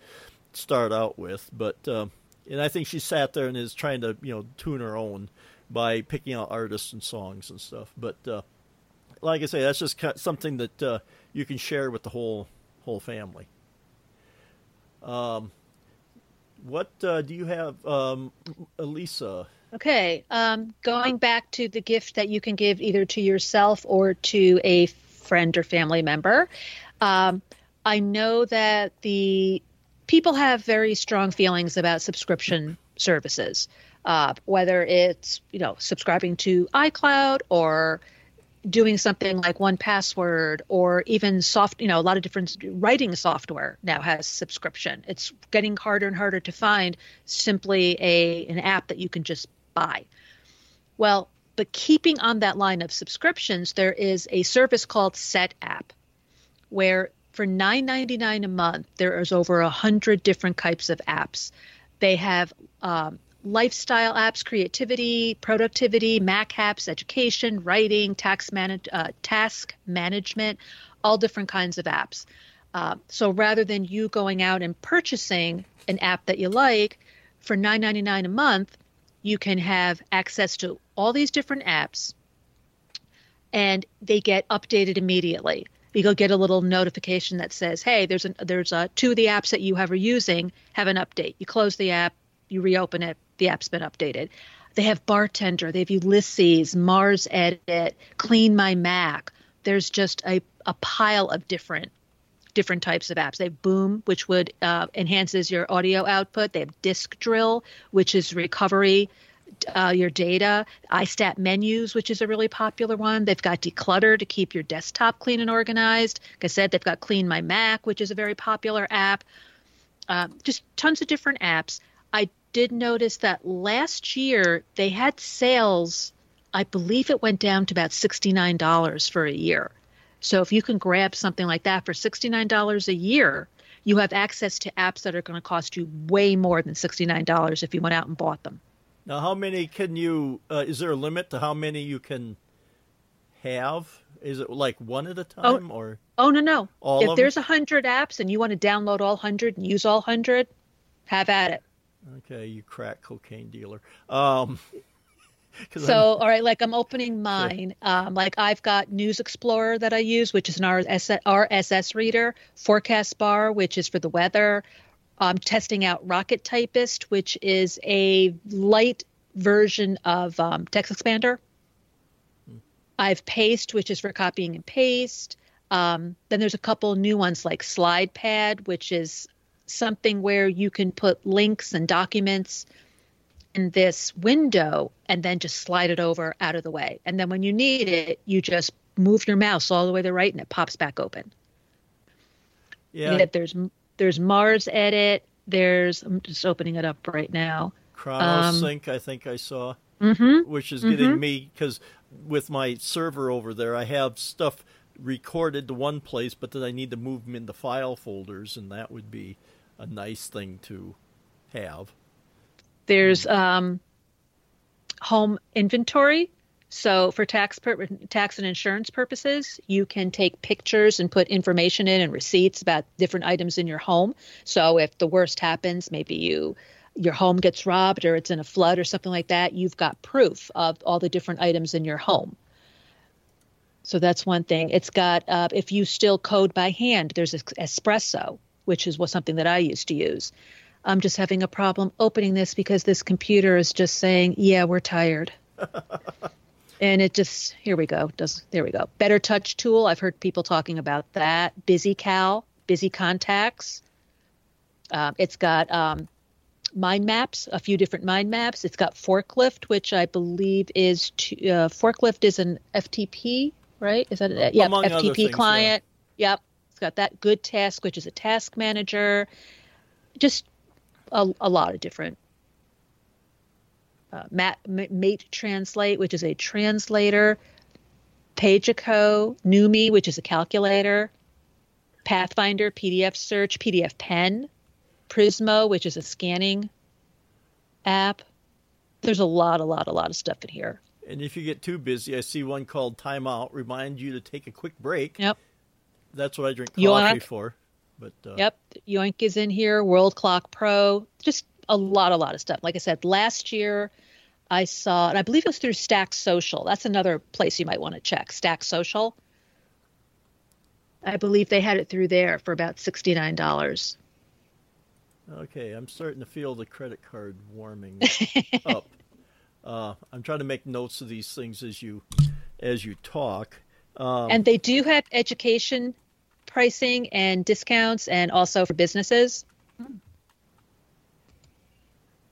start out with, but uh, and I think she sat there and is trying to you know tune her own by picking out artists and songs and stuff. But uh, like I say, that's just something that uh, you can share with the whole whole family. Um, what uh, do you have, um, Elisa? Okay, um, going back to the gift that you can give either to yourself or to a friend or family member. Um, I know that the people have very strong feelings about subscription services, uh, whether it's you know subscribing to iCloud or doing something like one password or even soft you know a lot of different writing software now has subscription it's getting harder and harder to find simply a an app that you can just buy well but keeping on that line of subscriptions there is a service called Setapp, where for $9.99 a month there is over a hundred different types of apps they have um, lifestyle apps, creativity, productivity, Mac apps, education, writing, tax manage, uh, task management, all different kinds of apps. Uh, so rather than you going out and purchasing an app that you like for $9.99 a month, you can have access to all these different apps and they get updated immediately. You'll get a little notification that says, "Hey, there's there's a, two of the apps that you have are using have an update." You close the app, you reopen it, the app's been updated. They have Bartender, they have Ulysses, MarsEdit, Clean My Mac. There's just a, a pile of different different types of apps. They have Boom, which would uh, enhances your audio output. They have Disk Drill, which is recovery uh, your data. iStat Menus, which is a really popular one. They've got Declutter to keep your desktop clean and organized. Like I said, they've got CleanMyMac, which is a very popular app. Uh, just tons of different apps. I did notice that last year they had sales. I believe it went down to about $69 for a year. So if you can grab something like that for $69 a year, you have access to apps that are going to cost you way more than $69 if you went out and bought them. Now, how many can you? Uh, is there a limit to how many you can have? Is it like one at a time, oh, or? Oh no, no. All if there's a hundred apps and you want to download all hundred and use all hundred, have at it. Okay, you crack cocaine dealer. Um, so, I'm... all right, like I'm opening mine. Um, like I've got News Explorer that I use, which is an RSS, RSS reader, Forecast Bar, which is for the weather. I'm testing out Rocket Typist, which is a light version of um, TextExpander. Hmm. I've Paste, which is for copying and paste. Um, then there's a couple new ones like SlidePad, which is something where you can put links and documents in this window and then just slide it over out of the way. And then when you need it, you just move your mouse all the way to the right and it pops back open. Yeah. That There's there's MarsEdit. There's I'm just opening it up right now. ChronoSync, um, I think I saw, mm-hmm, which is mm-hmm. getting me because with my server over there, I have stuff recorded to one place, but then I need to move them into file folders, and that would be a nice thing to have. There's um, home inventory. So for tax pur- tax and insurance purposes, you can take pictures and put information in and receipts about different items in your home. So if the worst happens, maybe you your home gets robbed or it's in a flood or something like that, you've got proof of all the different items in your home. So that's one thing. It's got uh, if you still code by hand, there's espresso which is what something that I used to use. I'm just having a problem opening this because this computer is just saying, "Yeah, we're tired." and it just here we go. Does there we go. BetterTouchTool. I've heard people talking about that. BusyCal Busy Contacts. Uh, it's got um, mind maps, a few different mind maps. It's got Forklift, which I believe is to, uh, Forklift is an FTP, right? Is that a, yeah FTP things, client? Yeah. Yep. It's got that GoodTask, which is a task manager, just a, a lot of different. Uh, Mat, Mate Translate, which is a translator, Pagico, Numi, which is a calculator, Pathfinder, PDF search, PDF pen, Prizmo, which is a scanning app. There's a lot, a lot, a lot of stuff in here. And if you get too busy, I see one called Timeout. Remind you to take a quick break. Yep. That's what I drink coffee Yoink. for. But uh, yep, Yoink is in here. World Clock Pro, just a lot, a lot of stuff. Like I said, last year I saw, and I believe it was through StackSocial. That's another place you might want to check. StackSocial. I believe they had it through there for about sixty nine dollars. Okay, I'm starting to feel the credit card warming up. Uh, I'm trying to make notes of these things as you as you talk. Um, and they do have education pricing and discounts, and also for businesses.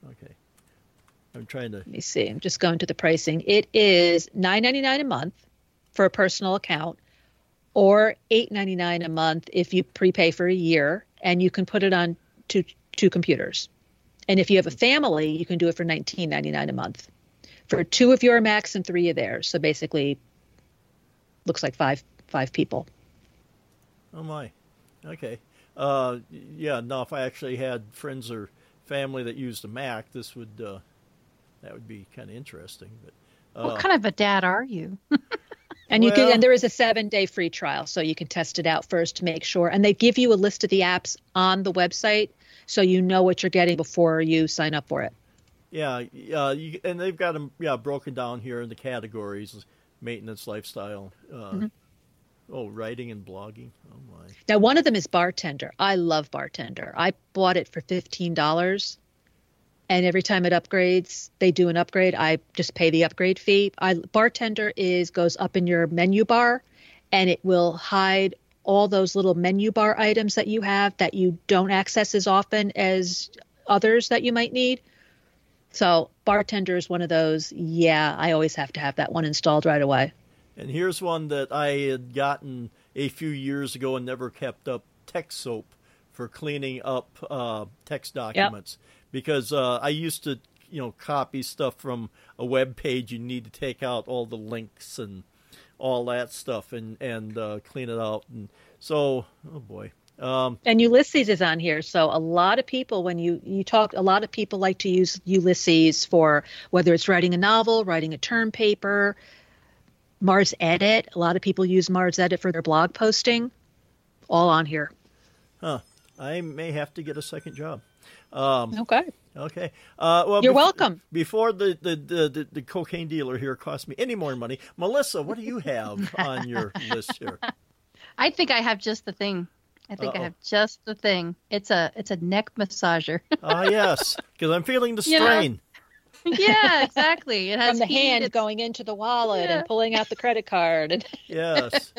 okay. I'm trying to. Let me see. I'm just going to the pricing. It is $9.99 a month for a personal account, or $8.99 a month if you prepay for a year, and you can put it on two two computers. And if you have a family, you can do it for $19.99 a month for two of your Macs and three of theirs. So basically, looks like five five people. Oh my. Okay. Uh, yeah. No, if I actually had friends or family that used a Mac, this would uh, that would be kind of interesting. But uh, What kind of a dad are you? And you can and there is a seven day free trial, so you can test it out first to make sure. And they give you a list of the apps on the website, so you know what you're getting before you sign up for it. yeah, uh, you, and they've got them yeah broken down here in the categories: maintenance, lifestyle. Uh, Mm-hmm. Oh, writing and blogging. Oh my. Now, one of them is Bartender. I love Bartender. I bought it for fifteen dollars, and every time it upgrades, they do an upgrade. I just pay the upgrade fee. I Bartender is goes up in your menu bar, and it will hide all those little menu bar items that you have that you don't access as often as others that you might need. So Bartender is one of those. Yeah, I always have to have that one installed right away. And here's one that I had gotten a few years ago and never kept up TextSoap for cleaning up uh, text documents because uh, I used to, you know, copy stuff from a web page. You need to take out all the links and all that stuff and and uh, clean it out. And so, oh boy, um, And Ulysses is on here. So a lot of people, when you you talk, a lot of people like to use Ulysses for whether it's writing a novel, writing a term paper, MarsEdit. A lot of people use MarsEdit for their blog posting. All on here. Huh. I may have to get a second job. Um, Okay. Okay. Uh, well, You're bef- welcome. Before the, the, the, the, the cocaine dealer here cost me any more money, Melissa, what do you have on your list here? I think I have just the thing. I think Uh-oh. I have just the thing. It's a it's a neck massager. Ah, yes, because I'm feeling the You know, strain. yeah, exactly. It has From the heat, hand it's- going into the wallet Yeah. and pulling out the credit card. And Yes.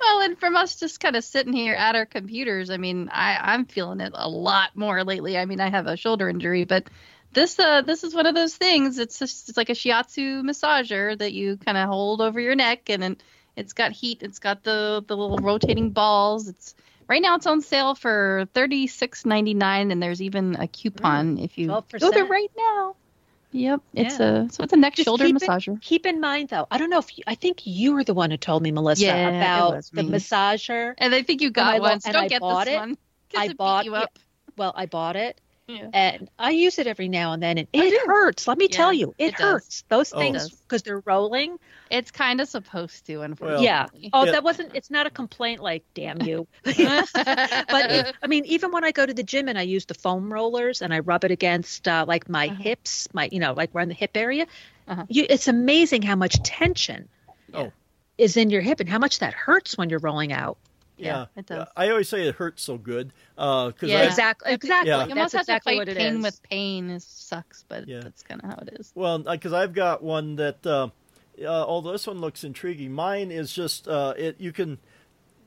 Well, and from us just kind of sitting here at our computers, I mean, I, I'm feeling it a lot more lately. I mean, I have a shoulder injury, but this uh this is one of those things. It's just it's like a shiatsu massager that you kind of hold over your neck, and then it's got heat. It's got the the little rotating balls. It's right now it's on sale for thirty six ninety nine, and there's even a coupon if you 12%. go there right now. Yep, it's Yeah. a so it's a neck Just shoulder keep it- massager. keep in mind, though, I don't know if you, I think you were the one who told me, Melissa, Yeah, about was the massager. And I think you got one. So don't I get bought this it. one. 'cause I bought you up. Well, I bought it. Yeah. and I use it every now and then, and I it do. hurts. Let me Yeah, tell you, it, it does. hurts. Those Oh. things because they're rolling. It's kind of supposed to, Well, unfortunately. yeah. Oh, Yeah. that wasn't. It's not a complaint. Like, damn you. but but it, I mean, even when I go to the gym and I use the foam rollers and I rub it against uh, like my Uh-huh. hips, my you know, like around the hip area, Uh-huh. you, it's amazing how much tension Oh. is in your hip and how much that hurts when you're rolling out. Yeah, it does. I always say it hurts so good Uh, because Yeah. Exactly. Exactly. Yeah. you That's almost have exactly to what fight it pain is. with pain. It sucks, but Yeah. that's kind of how it is. Well, because I've got one that, uh, uh, although this one looks intriguing, mine is just uh, it. You can,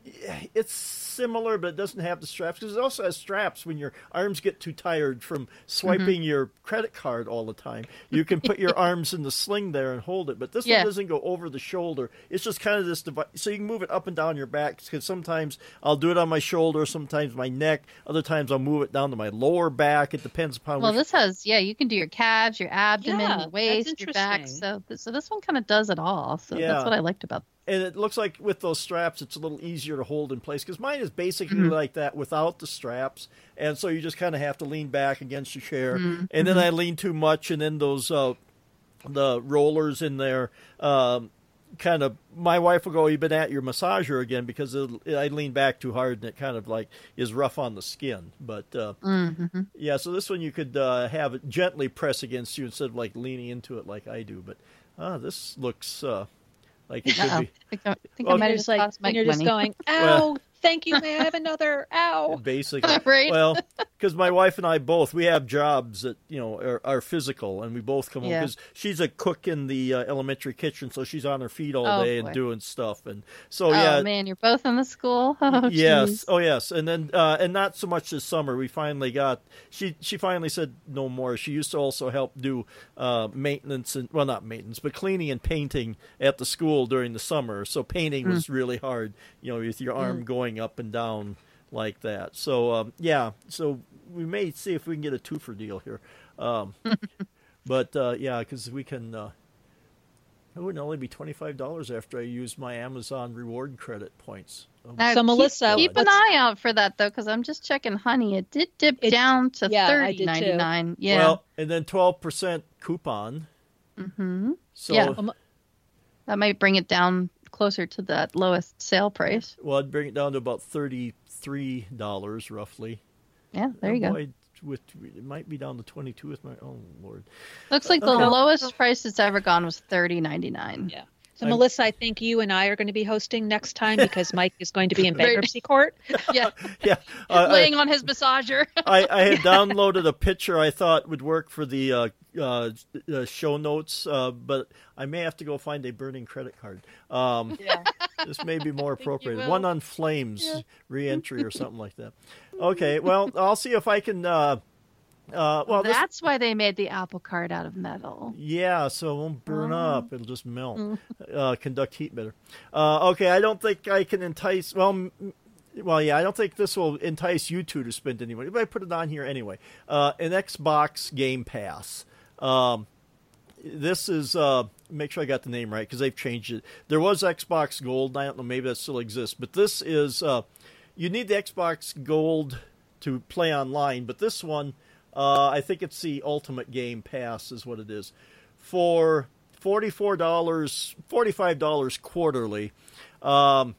it's similar, but it doesn't have the straps because it also has straps when your arms get too tired from swiping mm-hmm. your credit card all the time. You can put your arms in the sling there and hold it, but this Yeah. one doesn't go over the shoulder. It's just kind of this device, so you can move it up and down your back. Because sometimes I'll do it on my shoulder, sometimes my neck, other times I'll move it down to my lower back. It depends upon Well, which this has yeah, you can do your calves, your abdomen, Yeah, your waist, your back. So so this one kind of does it all. So Yeah. that's what I liked about. And it looks like with those straps it's a little easier to hold in place because mine is basically Mm-hmm. like that without the straps and so you just kind of have to lean back against your chair Mm-hmm. and then i lean too much and then those uh, the rollers in there um, kind of my wife will go you've been at your massager again because i lean back too hard and it kind of like is rough on the skin but uh, Mm-hmm. yeah so this one you could uh, have it gently press against you instead of like leaning into it like i do but uh, this looks uh, like it could be I think I, I think Well, I might have just just like, lost my and you're just money. going, Well, ow, Thank you. May I have another? Ow. basically. Right. Well, because my wife and I both we have jobs that you know are, are physical, and we both come home Yeah. because she's a cook in the uh, elementary kitchen, so she's on her feet all Oh, day and doing stuff, and so Oh yeah. man, you're both in the school. Oh, yes. jeez. Oh, yes. And then, uh, and not so much this summer. We finally got. She she finally said no more. She used to also help do uh, maintenance and well, not maintenance, but cleaning and painting at the school during the summer. So painting was really hard. You know, with your arm going up and down like that. So um, yeah. So we may see if we can get a twofer deal here. Um, but uh, yeah, because we can. Uh, it would only be twenty five dollars after I use my Amazon reward credit points. Oh, So, keep- Melissa, keep, an eye out for that though, because I'm just checking Honey. It did dip It- down to yeah, I thirty did too. ninety nine. Yeah. Well, and then twelve percent coupon. Mm-hmm. So Yeah. That might bring it down closer to that lowest sale price. well, I'd bring it down to about thirty three dollars roughly. Yeah, there Oh, you go. boy, with it might be down to twenty two with my oh lord. Looks like the Okay. lowest price it's ever gone was thirty ninety nine. Yeah. So, I- Melissa, I think you and I are going to be hosting next time because Mike is going to be in bankruptcy court. Yeah, Yeah, uh, I, laying on his massager. I, I had downloaded a picture I thought would work for the uh, uh, uh, show notes, uh, but I may have to go find a burning credit card. Um, yeah. this may be more appropriate. One on flames reentry or something like that. Okay, well, I'll see if I can. Uh, well, this, That's why they made the Apple Card out of metal. Yeah, so it won't burn Oh. up. It'll just melt. Mm. Uh, conduct heat better. Uh, okay, I don't think I can entice. Well, well, yeah, I don't think this will entice you two to spend any money. But I put it on here anyway. Uh, an Xbox Game Pass. Um, this is uh, make sure I got the name right because they've changed it. There was Xbox Gold. I don't know, maybe that still exists, but this is uh, you need the Xbox Gold to play online, but this one, uh, I think it's the Ultimate Game Pass, is what it is, for forty-four dollars, forty-five dollars quarterly. Um,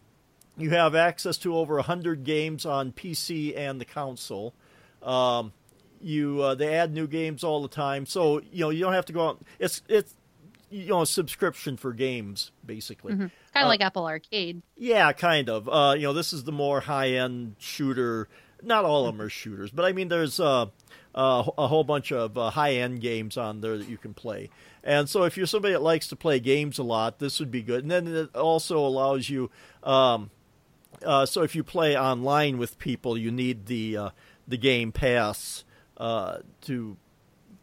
you have access to over hundred games on PC and the console. Um, you uh, they add new games all the time, so you know you don't have to go out. It's it's you know a subscription for games basically. Kind of Uh, like Apple Arcade. Yeah, kind of. Uh, you know, this is the more high-end shooter. Not all of them are shooters, but I mean, there's uh, uh, a whole bunch of uh, high-end games on there that you can play. And so, if you're somebody that likes to play games a lot, this would be good. And then it also allows you. Um, uh, so, if you play online with people, you need the uh, the Game Pass uh, to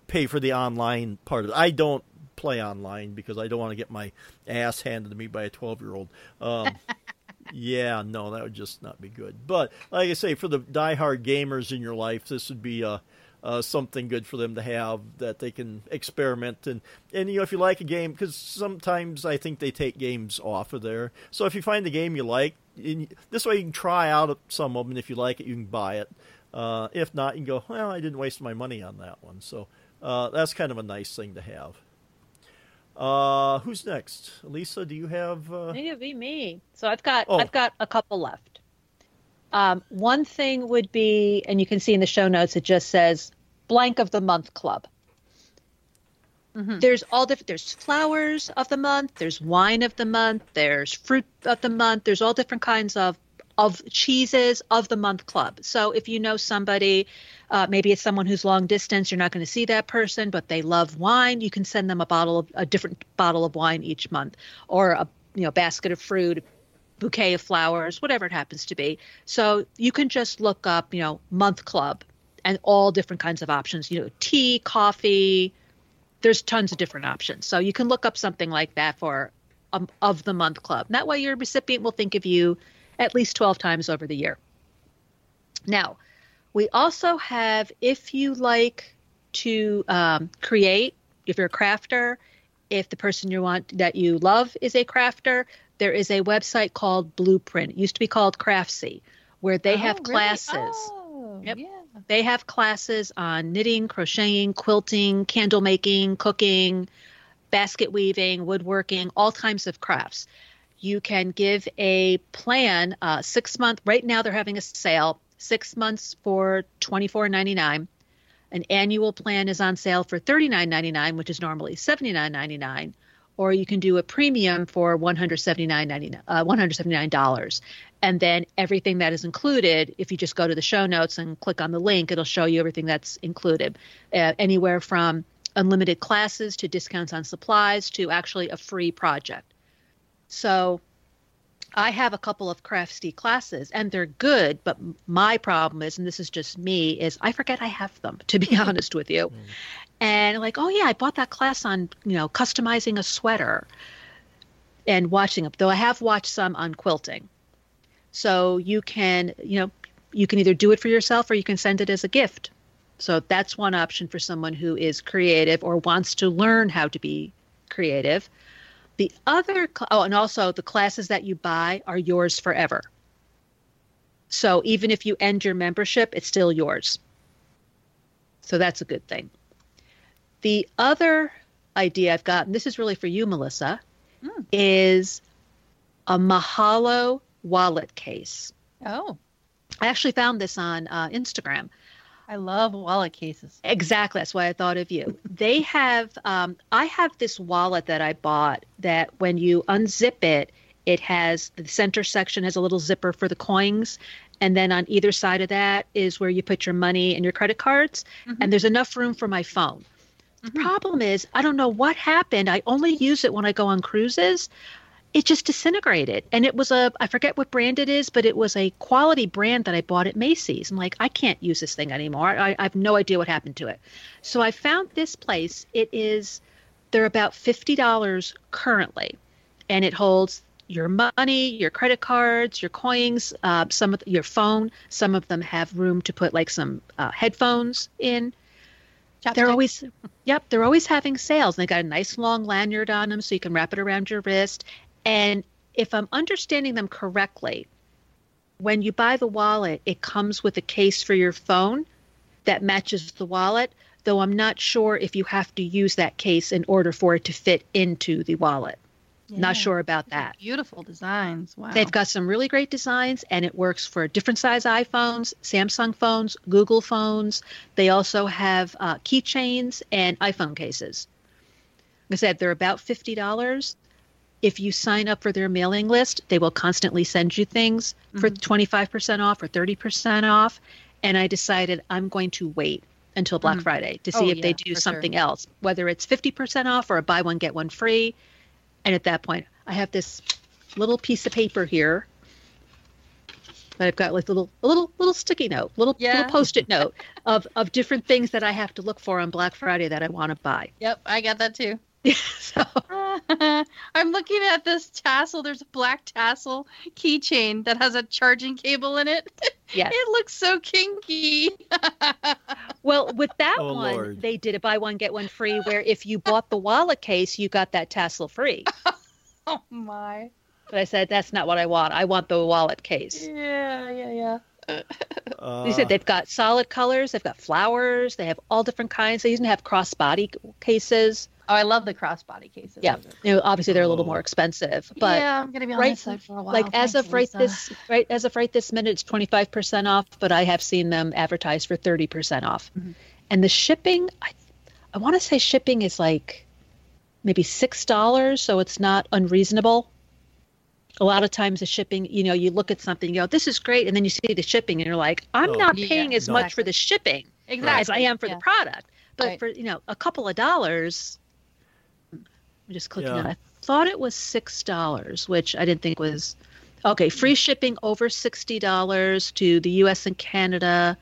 pay for the online part of it. I don't play online because I don't want to get my ass handed to me by a 12 year old. Um, yeah, no, that would just not be good. But like I say, for the diehard gamers in your life, this would be uh, uh, something good for them to have that they can experiment and and you know if you like a game because sometimes I think they take games off of there. So if you find a game you like, and this way you can try out some of them, and if you like it, you can buy it. Uh, if not, you can go, well, I didn't waste my money on that one. So uh, that's kind of a nice thing to have. Uh, who's next? Lisa, do you have? Uh... It'd be me. So I've got Oh. I've got a couple left. Um, one thing would be, and you can see in the show notes, it just says blank of the month club. Mhm. There's all different. There's flowers of the month. There's wine of the month. There's fruit of the month. There's all different kinds of of cheeses of the month club. So if you know somebody, uh, maybe it's someone who's long distance, you're not going to see that person, but they love wine. You can send them a bottle of a different bottle of wine each month, or a you know basket of fruit, bouquet of flowers, whatever it happens to be. So you can just look up, you know, month club, and all different kinds of options. You know, tea, coffee. There's tons of different options. So you can look up something like that for um, of the month club. That way, your recipient will think of you at least 12 times over the year. Now, we also have if you like to um, create, if you're a crafter, if the person you want that you love is a crafter, there is a website called Bluprint. It used to be called Craftsy, where they Oh, have really? classes. Oh, Yep. yeah. They have classes on knitting, crocheting, quilting, candle making, cooking, basket weaving, woodworking, all kinds of crafts. You can give a plan, uh, six month. Right now, they're having a sale, six months for twenty four ninety nine. An annual plan is on sale for thirty nine ninety nine, which is normally seventy nine ninety nine. Or you can do a premium for $179, uh, $179. And then everything that is included, if you just go to the show notes and click on the link, it'll show you everything that's included. Uh, anywhere from unlimited classes to discounts on supplies to actually a free project. So I have a couple of Craftsy classes and they're good, but my problem is, and this is just me, is I forget I have them, to be honest with you. And like, oh yeah, I bought that class on, you know, customizing a sweater and watching them, though I have watched some on quilting. So you can, you know, you can either do it for yourself or you can send it as a gift. So that's one option for someone who is creative or wants to learn how to be creative. The other, oh, and also the classes that you buy are yours forever. So even if you end your membership, it's still yours. So that's a good thing. The other idea I've got, and this is really for you, Melissa, mm. is a Mahalo wallet case. Oh. I actually found this on uh, Instagram. I love wallet cases. Exactly. That's why I thought of you. they have, um, I have this wallet that I bought that when you unzip it, it has the center section has a little zipper for the coins. And then on either side of that is where you put your money and your credit cards. Mm-hmm. And there's enough room for my phone. The mm-hmm. problem is, I don't know what happened. I only use it when I go on cruises. It just disintegrated. And it was a, I forget what brand it is, but it was a quality brand that I bought at Macy's. I'm like, I can't use this thing anymore. I, I have no idea what happened to it. So I found this place. It is, they're about $50 currently. And it holds your money, your credit cards, your coins, uh, some of your phone. Some of them have room to put like some uh, headphones in. They're always, yep, they're always having sales. And they got a nice long lanyard on them so you can wrap it around your wrist. And if I'm understanding them correctly, when you buy the wallet, it comes with a case for your phone that matches the wallet, though I'm not sure if you have to use that case in order for it to fit into the wallet. Yeah. Not sure about that. Beautiful designs. Wow. They've got some really great designs, and it works for different size iPhones, Samsung phones, Google phones. They also have uh, keychains and iPhone cases. Like I said, they're about fifty dollars. If you sign up for their mailing list, they will constantly send you things mm-hmm. for twenty five percent off or thirty percent off. And I decided I'm going to wait until Black mm-hmm. Friday to see oh, if yeah, they do something sure. else, whether it's 50% off or a buy one, get one free. And at that point, I have this little piece of paper here that I've got like a little a little little sticky note, little yeah. little post-it note of of different things that I have to look for on Black Friday that I want to buy. Yep, I got that too. so I'm looking at this tassel. There's a black tassel keychain that has a charging cable in it. Yes. it looks so kinky. well, with that oh, one, Lord. they did a buy one get one free where if you bought the wallet case, you got that tassel free. oh my. But I said that's not what I want. I want the wallet case. Yeah, yeah, yeah. Uh, they said they've got solid colors, they've got flowers, they have all different kinds. They even have crossbody cases. Oh, I love the crossbody cases. Yeah, you know, obviously they're a little more expensive, but yeah, I'm gonna be on right, this side for a while. Like as of right Lisa. this right as of right this minute, it's 25 percent off, but I have seen them advertised for 30 percent off, mm-hmm. and the shipping, I, I want to say shipping is like maybe six dollars, so it's not unreasonable. A lot of times the shipping, you know, you look at something, you go, "This is great," and then you see the shipping, and you're like, "I'm oh, not paying yeah, as much for the shipping exactly. as I am for yeah. the product." But right. for you know a couple of dollars, I'm just clicking yeah. on. I thought it was six dollars, which I didn't think was okay. Free shipping over sixty dollars to the U.S. and Canada.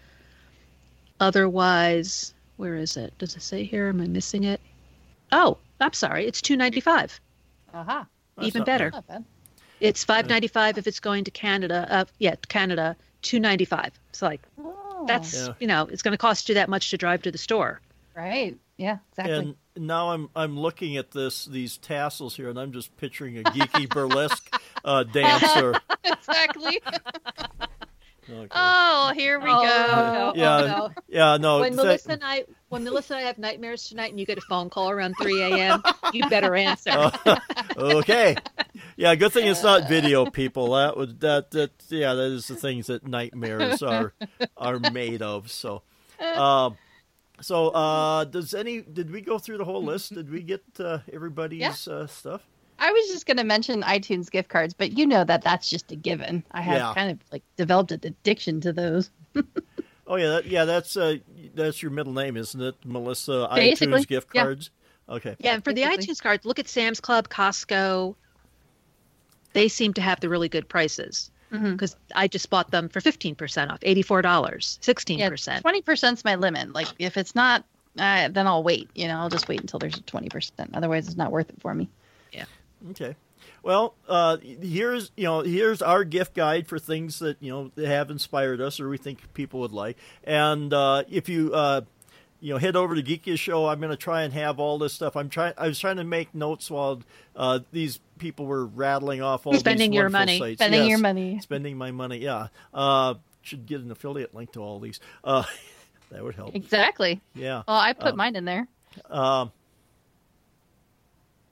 Otherwise, where is it? Does it say here? Am I missing it? Oh, I'm sorry. It's two ninety five. Aha. Uh-huh. Even better. It's five ninety five if it's going to Canada. Uh, yeah, Canada. Two ninety five. It's like oh. that's yeah. you know it's going to cost you that much to drive to the store. Right. Yeah. Exactly. And now I'm I'm looking at this these tassels here, and I'm just picturing a geeky burlesque uh, dancer. exactly. Okay. Oh, here we oh, go. No, yeah, oh, no. yeah, no. When Melissa and I, when Melissa and I have nightmares tonight, and you get a phone call around 3 a.m., you better answer. Uh, okay. Yeah, good thing it's not video, people. That would that that yeah, that is the things that nightmares are are made of. So, um, So, uh, does any? Did we go through the whole list? Did we get uh, everybody's Yeah. uh, stuff? I was just going to mention iTunes gift cards, but you know that that's just a given. I have Yeah. kind of like developed an addiction to those. Oh yeah, that, yeah. That's uh, that's your middle name, isn't it, Melissa? Basically, iTunes gift yeah. cards. Okay. Yeah, and for the iTunes cards, look at Sam's Club, Costco. They seem to have the really good prices Mhm. because I just bought them for fifteen percent off, eighty-four dollars, sixteen Yeah, percent. twenty percent's my limit. Like if it's not, uh, then I'll wait. You know, I'll just wait until there's a twenty percent. Otherwise, it's not worth it for me. Yeah. Okay. Well, uh, here's you know here's our gift guide for things that you know have inspired us or we think people would like. And uh, if you uh, you know head over to Geekiest Show, I'm going to try and have all this stuff. I'm trying. I was trying to make notes while uh, these people were rattling off all Spending these your money. sites. Spending Yes, your money. Spending my money. Yeah. Uh, should get an affiliate link to all these. Uh, that would help. Exactly. Yeah. Well, I put Um, mine in there. Um,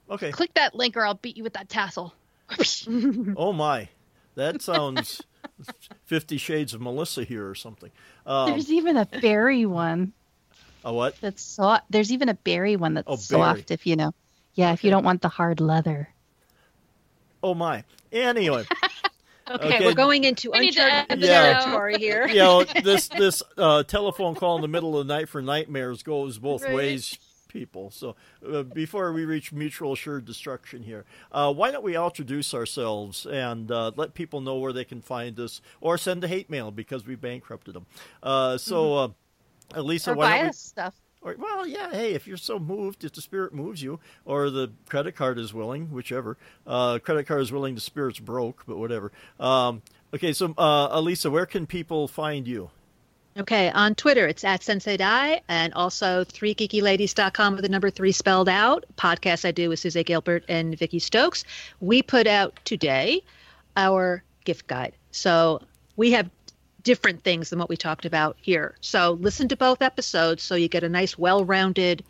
okay. Click that link, or I'll beat you with that tassel. Oh my, that sounds Fifty Shades of Melissa here or something. Um, There's even a berry one a what? that's soft. There's even a berry one that's Oh, berry. soft. If you know, yeah, if you don't want the hard leather. Oh my. Anyway, Okay, Okay. we're going into We uncharted end the territory here. you know this this uh, telephone call in the middle of the night for nightmares goes both Right. ways, people. So uh, before we reach mutual assured destruction here, uh, why don't we introduce ourselves and uh, let people know where they can find us, or send a hate mail because we bankrupted them. Uh, so. Uh, Elisa, or why buy don't we us stuff. Or, well, yeah. Hey, if you're so moved, if the spirit moves you, or the credit card is willing, whichever. Uh, credit card is willing, the spirit's broke, but whatever. Um, okay, so uh, Elisa, where can people find you? Okay, on Twitter, it's at Sensei Dai, and also 3geekyladies.com with the number three spelled out. Podcast I do with Suze Gilbert and Vicky Stokes. We put out today our gift guide. So we have different things than what we talked about here. So listen to both episodes so you get a nice, well-rounded,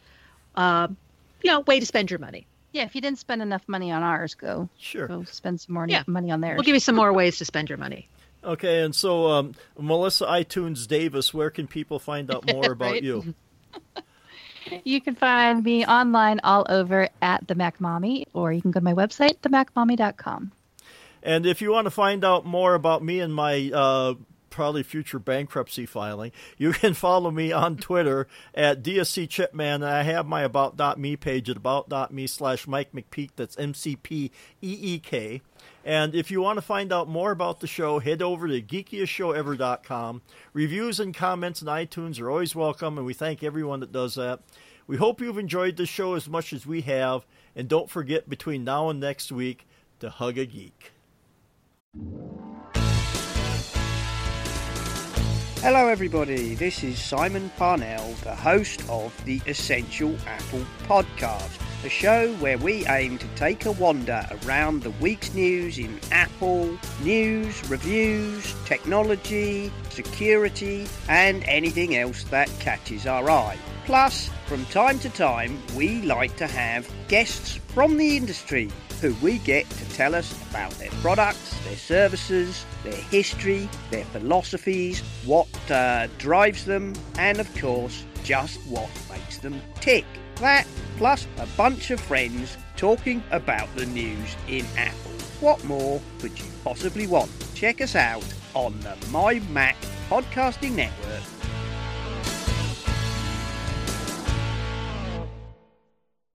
um, you know, way to spend your money. Yeah, if you didn't spend enough money on ours, go Sure. go spend some more Yeah. money on theirs. We'll give you some more ways to spend your money. Okay, and so um, Melissa iTunes Davis, where can people find out more about you? You can find me online all over at the Mac Mommy, or you can go to my website, themacmommy.com. And if you want to find out more about me and my uh, probably future bankruptcy filing, you can follow me on Twitter at DSC Chipman. I have my about.me page at about.me slash Mike McPeek. That's M C P E E K. And if you want to find out more about the show, head over to geekiestshowever.com. Reviews and comments on iTunes are always welcome, and we thank everyone that does that. We hope you've enjoyed the show as much as we have, and don't forget between now and next week to hug a geek. Hello, everybody. This is Simon Parnell, the host of the Essential Apple Podcast, a show where we aim to take a wander around the week's news in Apple, news, reviews, technology, security, and anything else that catches our eye. Plus, from time to time, we like to have guests from the industry who we get to tell us about their products, their services, their history, their philosophies, what uh, drives them, and of course, just what makes them tick. That, plus a bunch of friends talking about the news in Apple. What more could you possibly want? Check us out on the My Mac Podcasting Network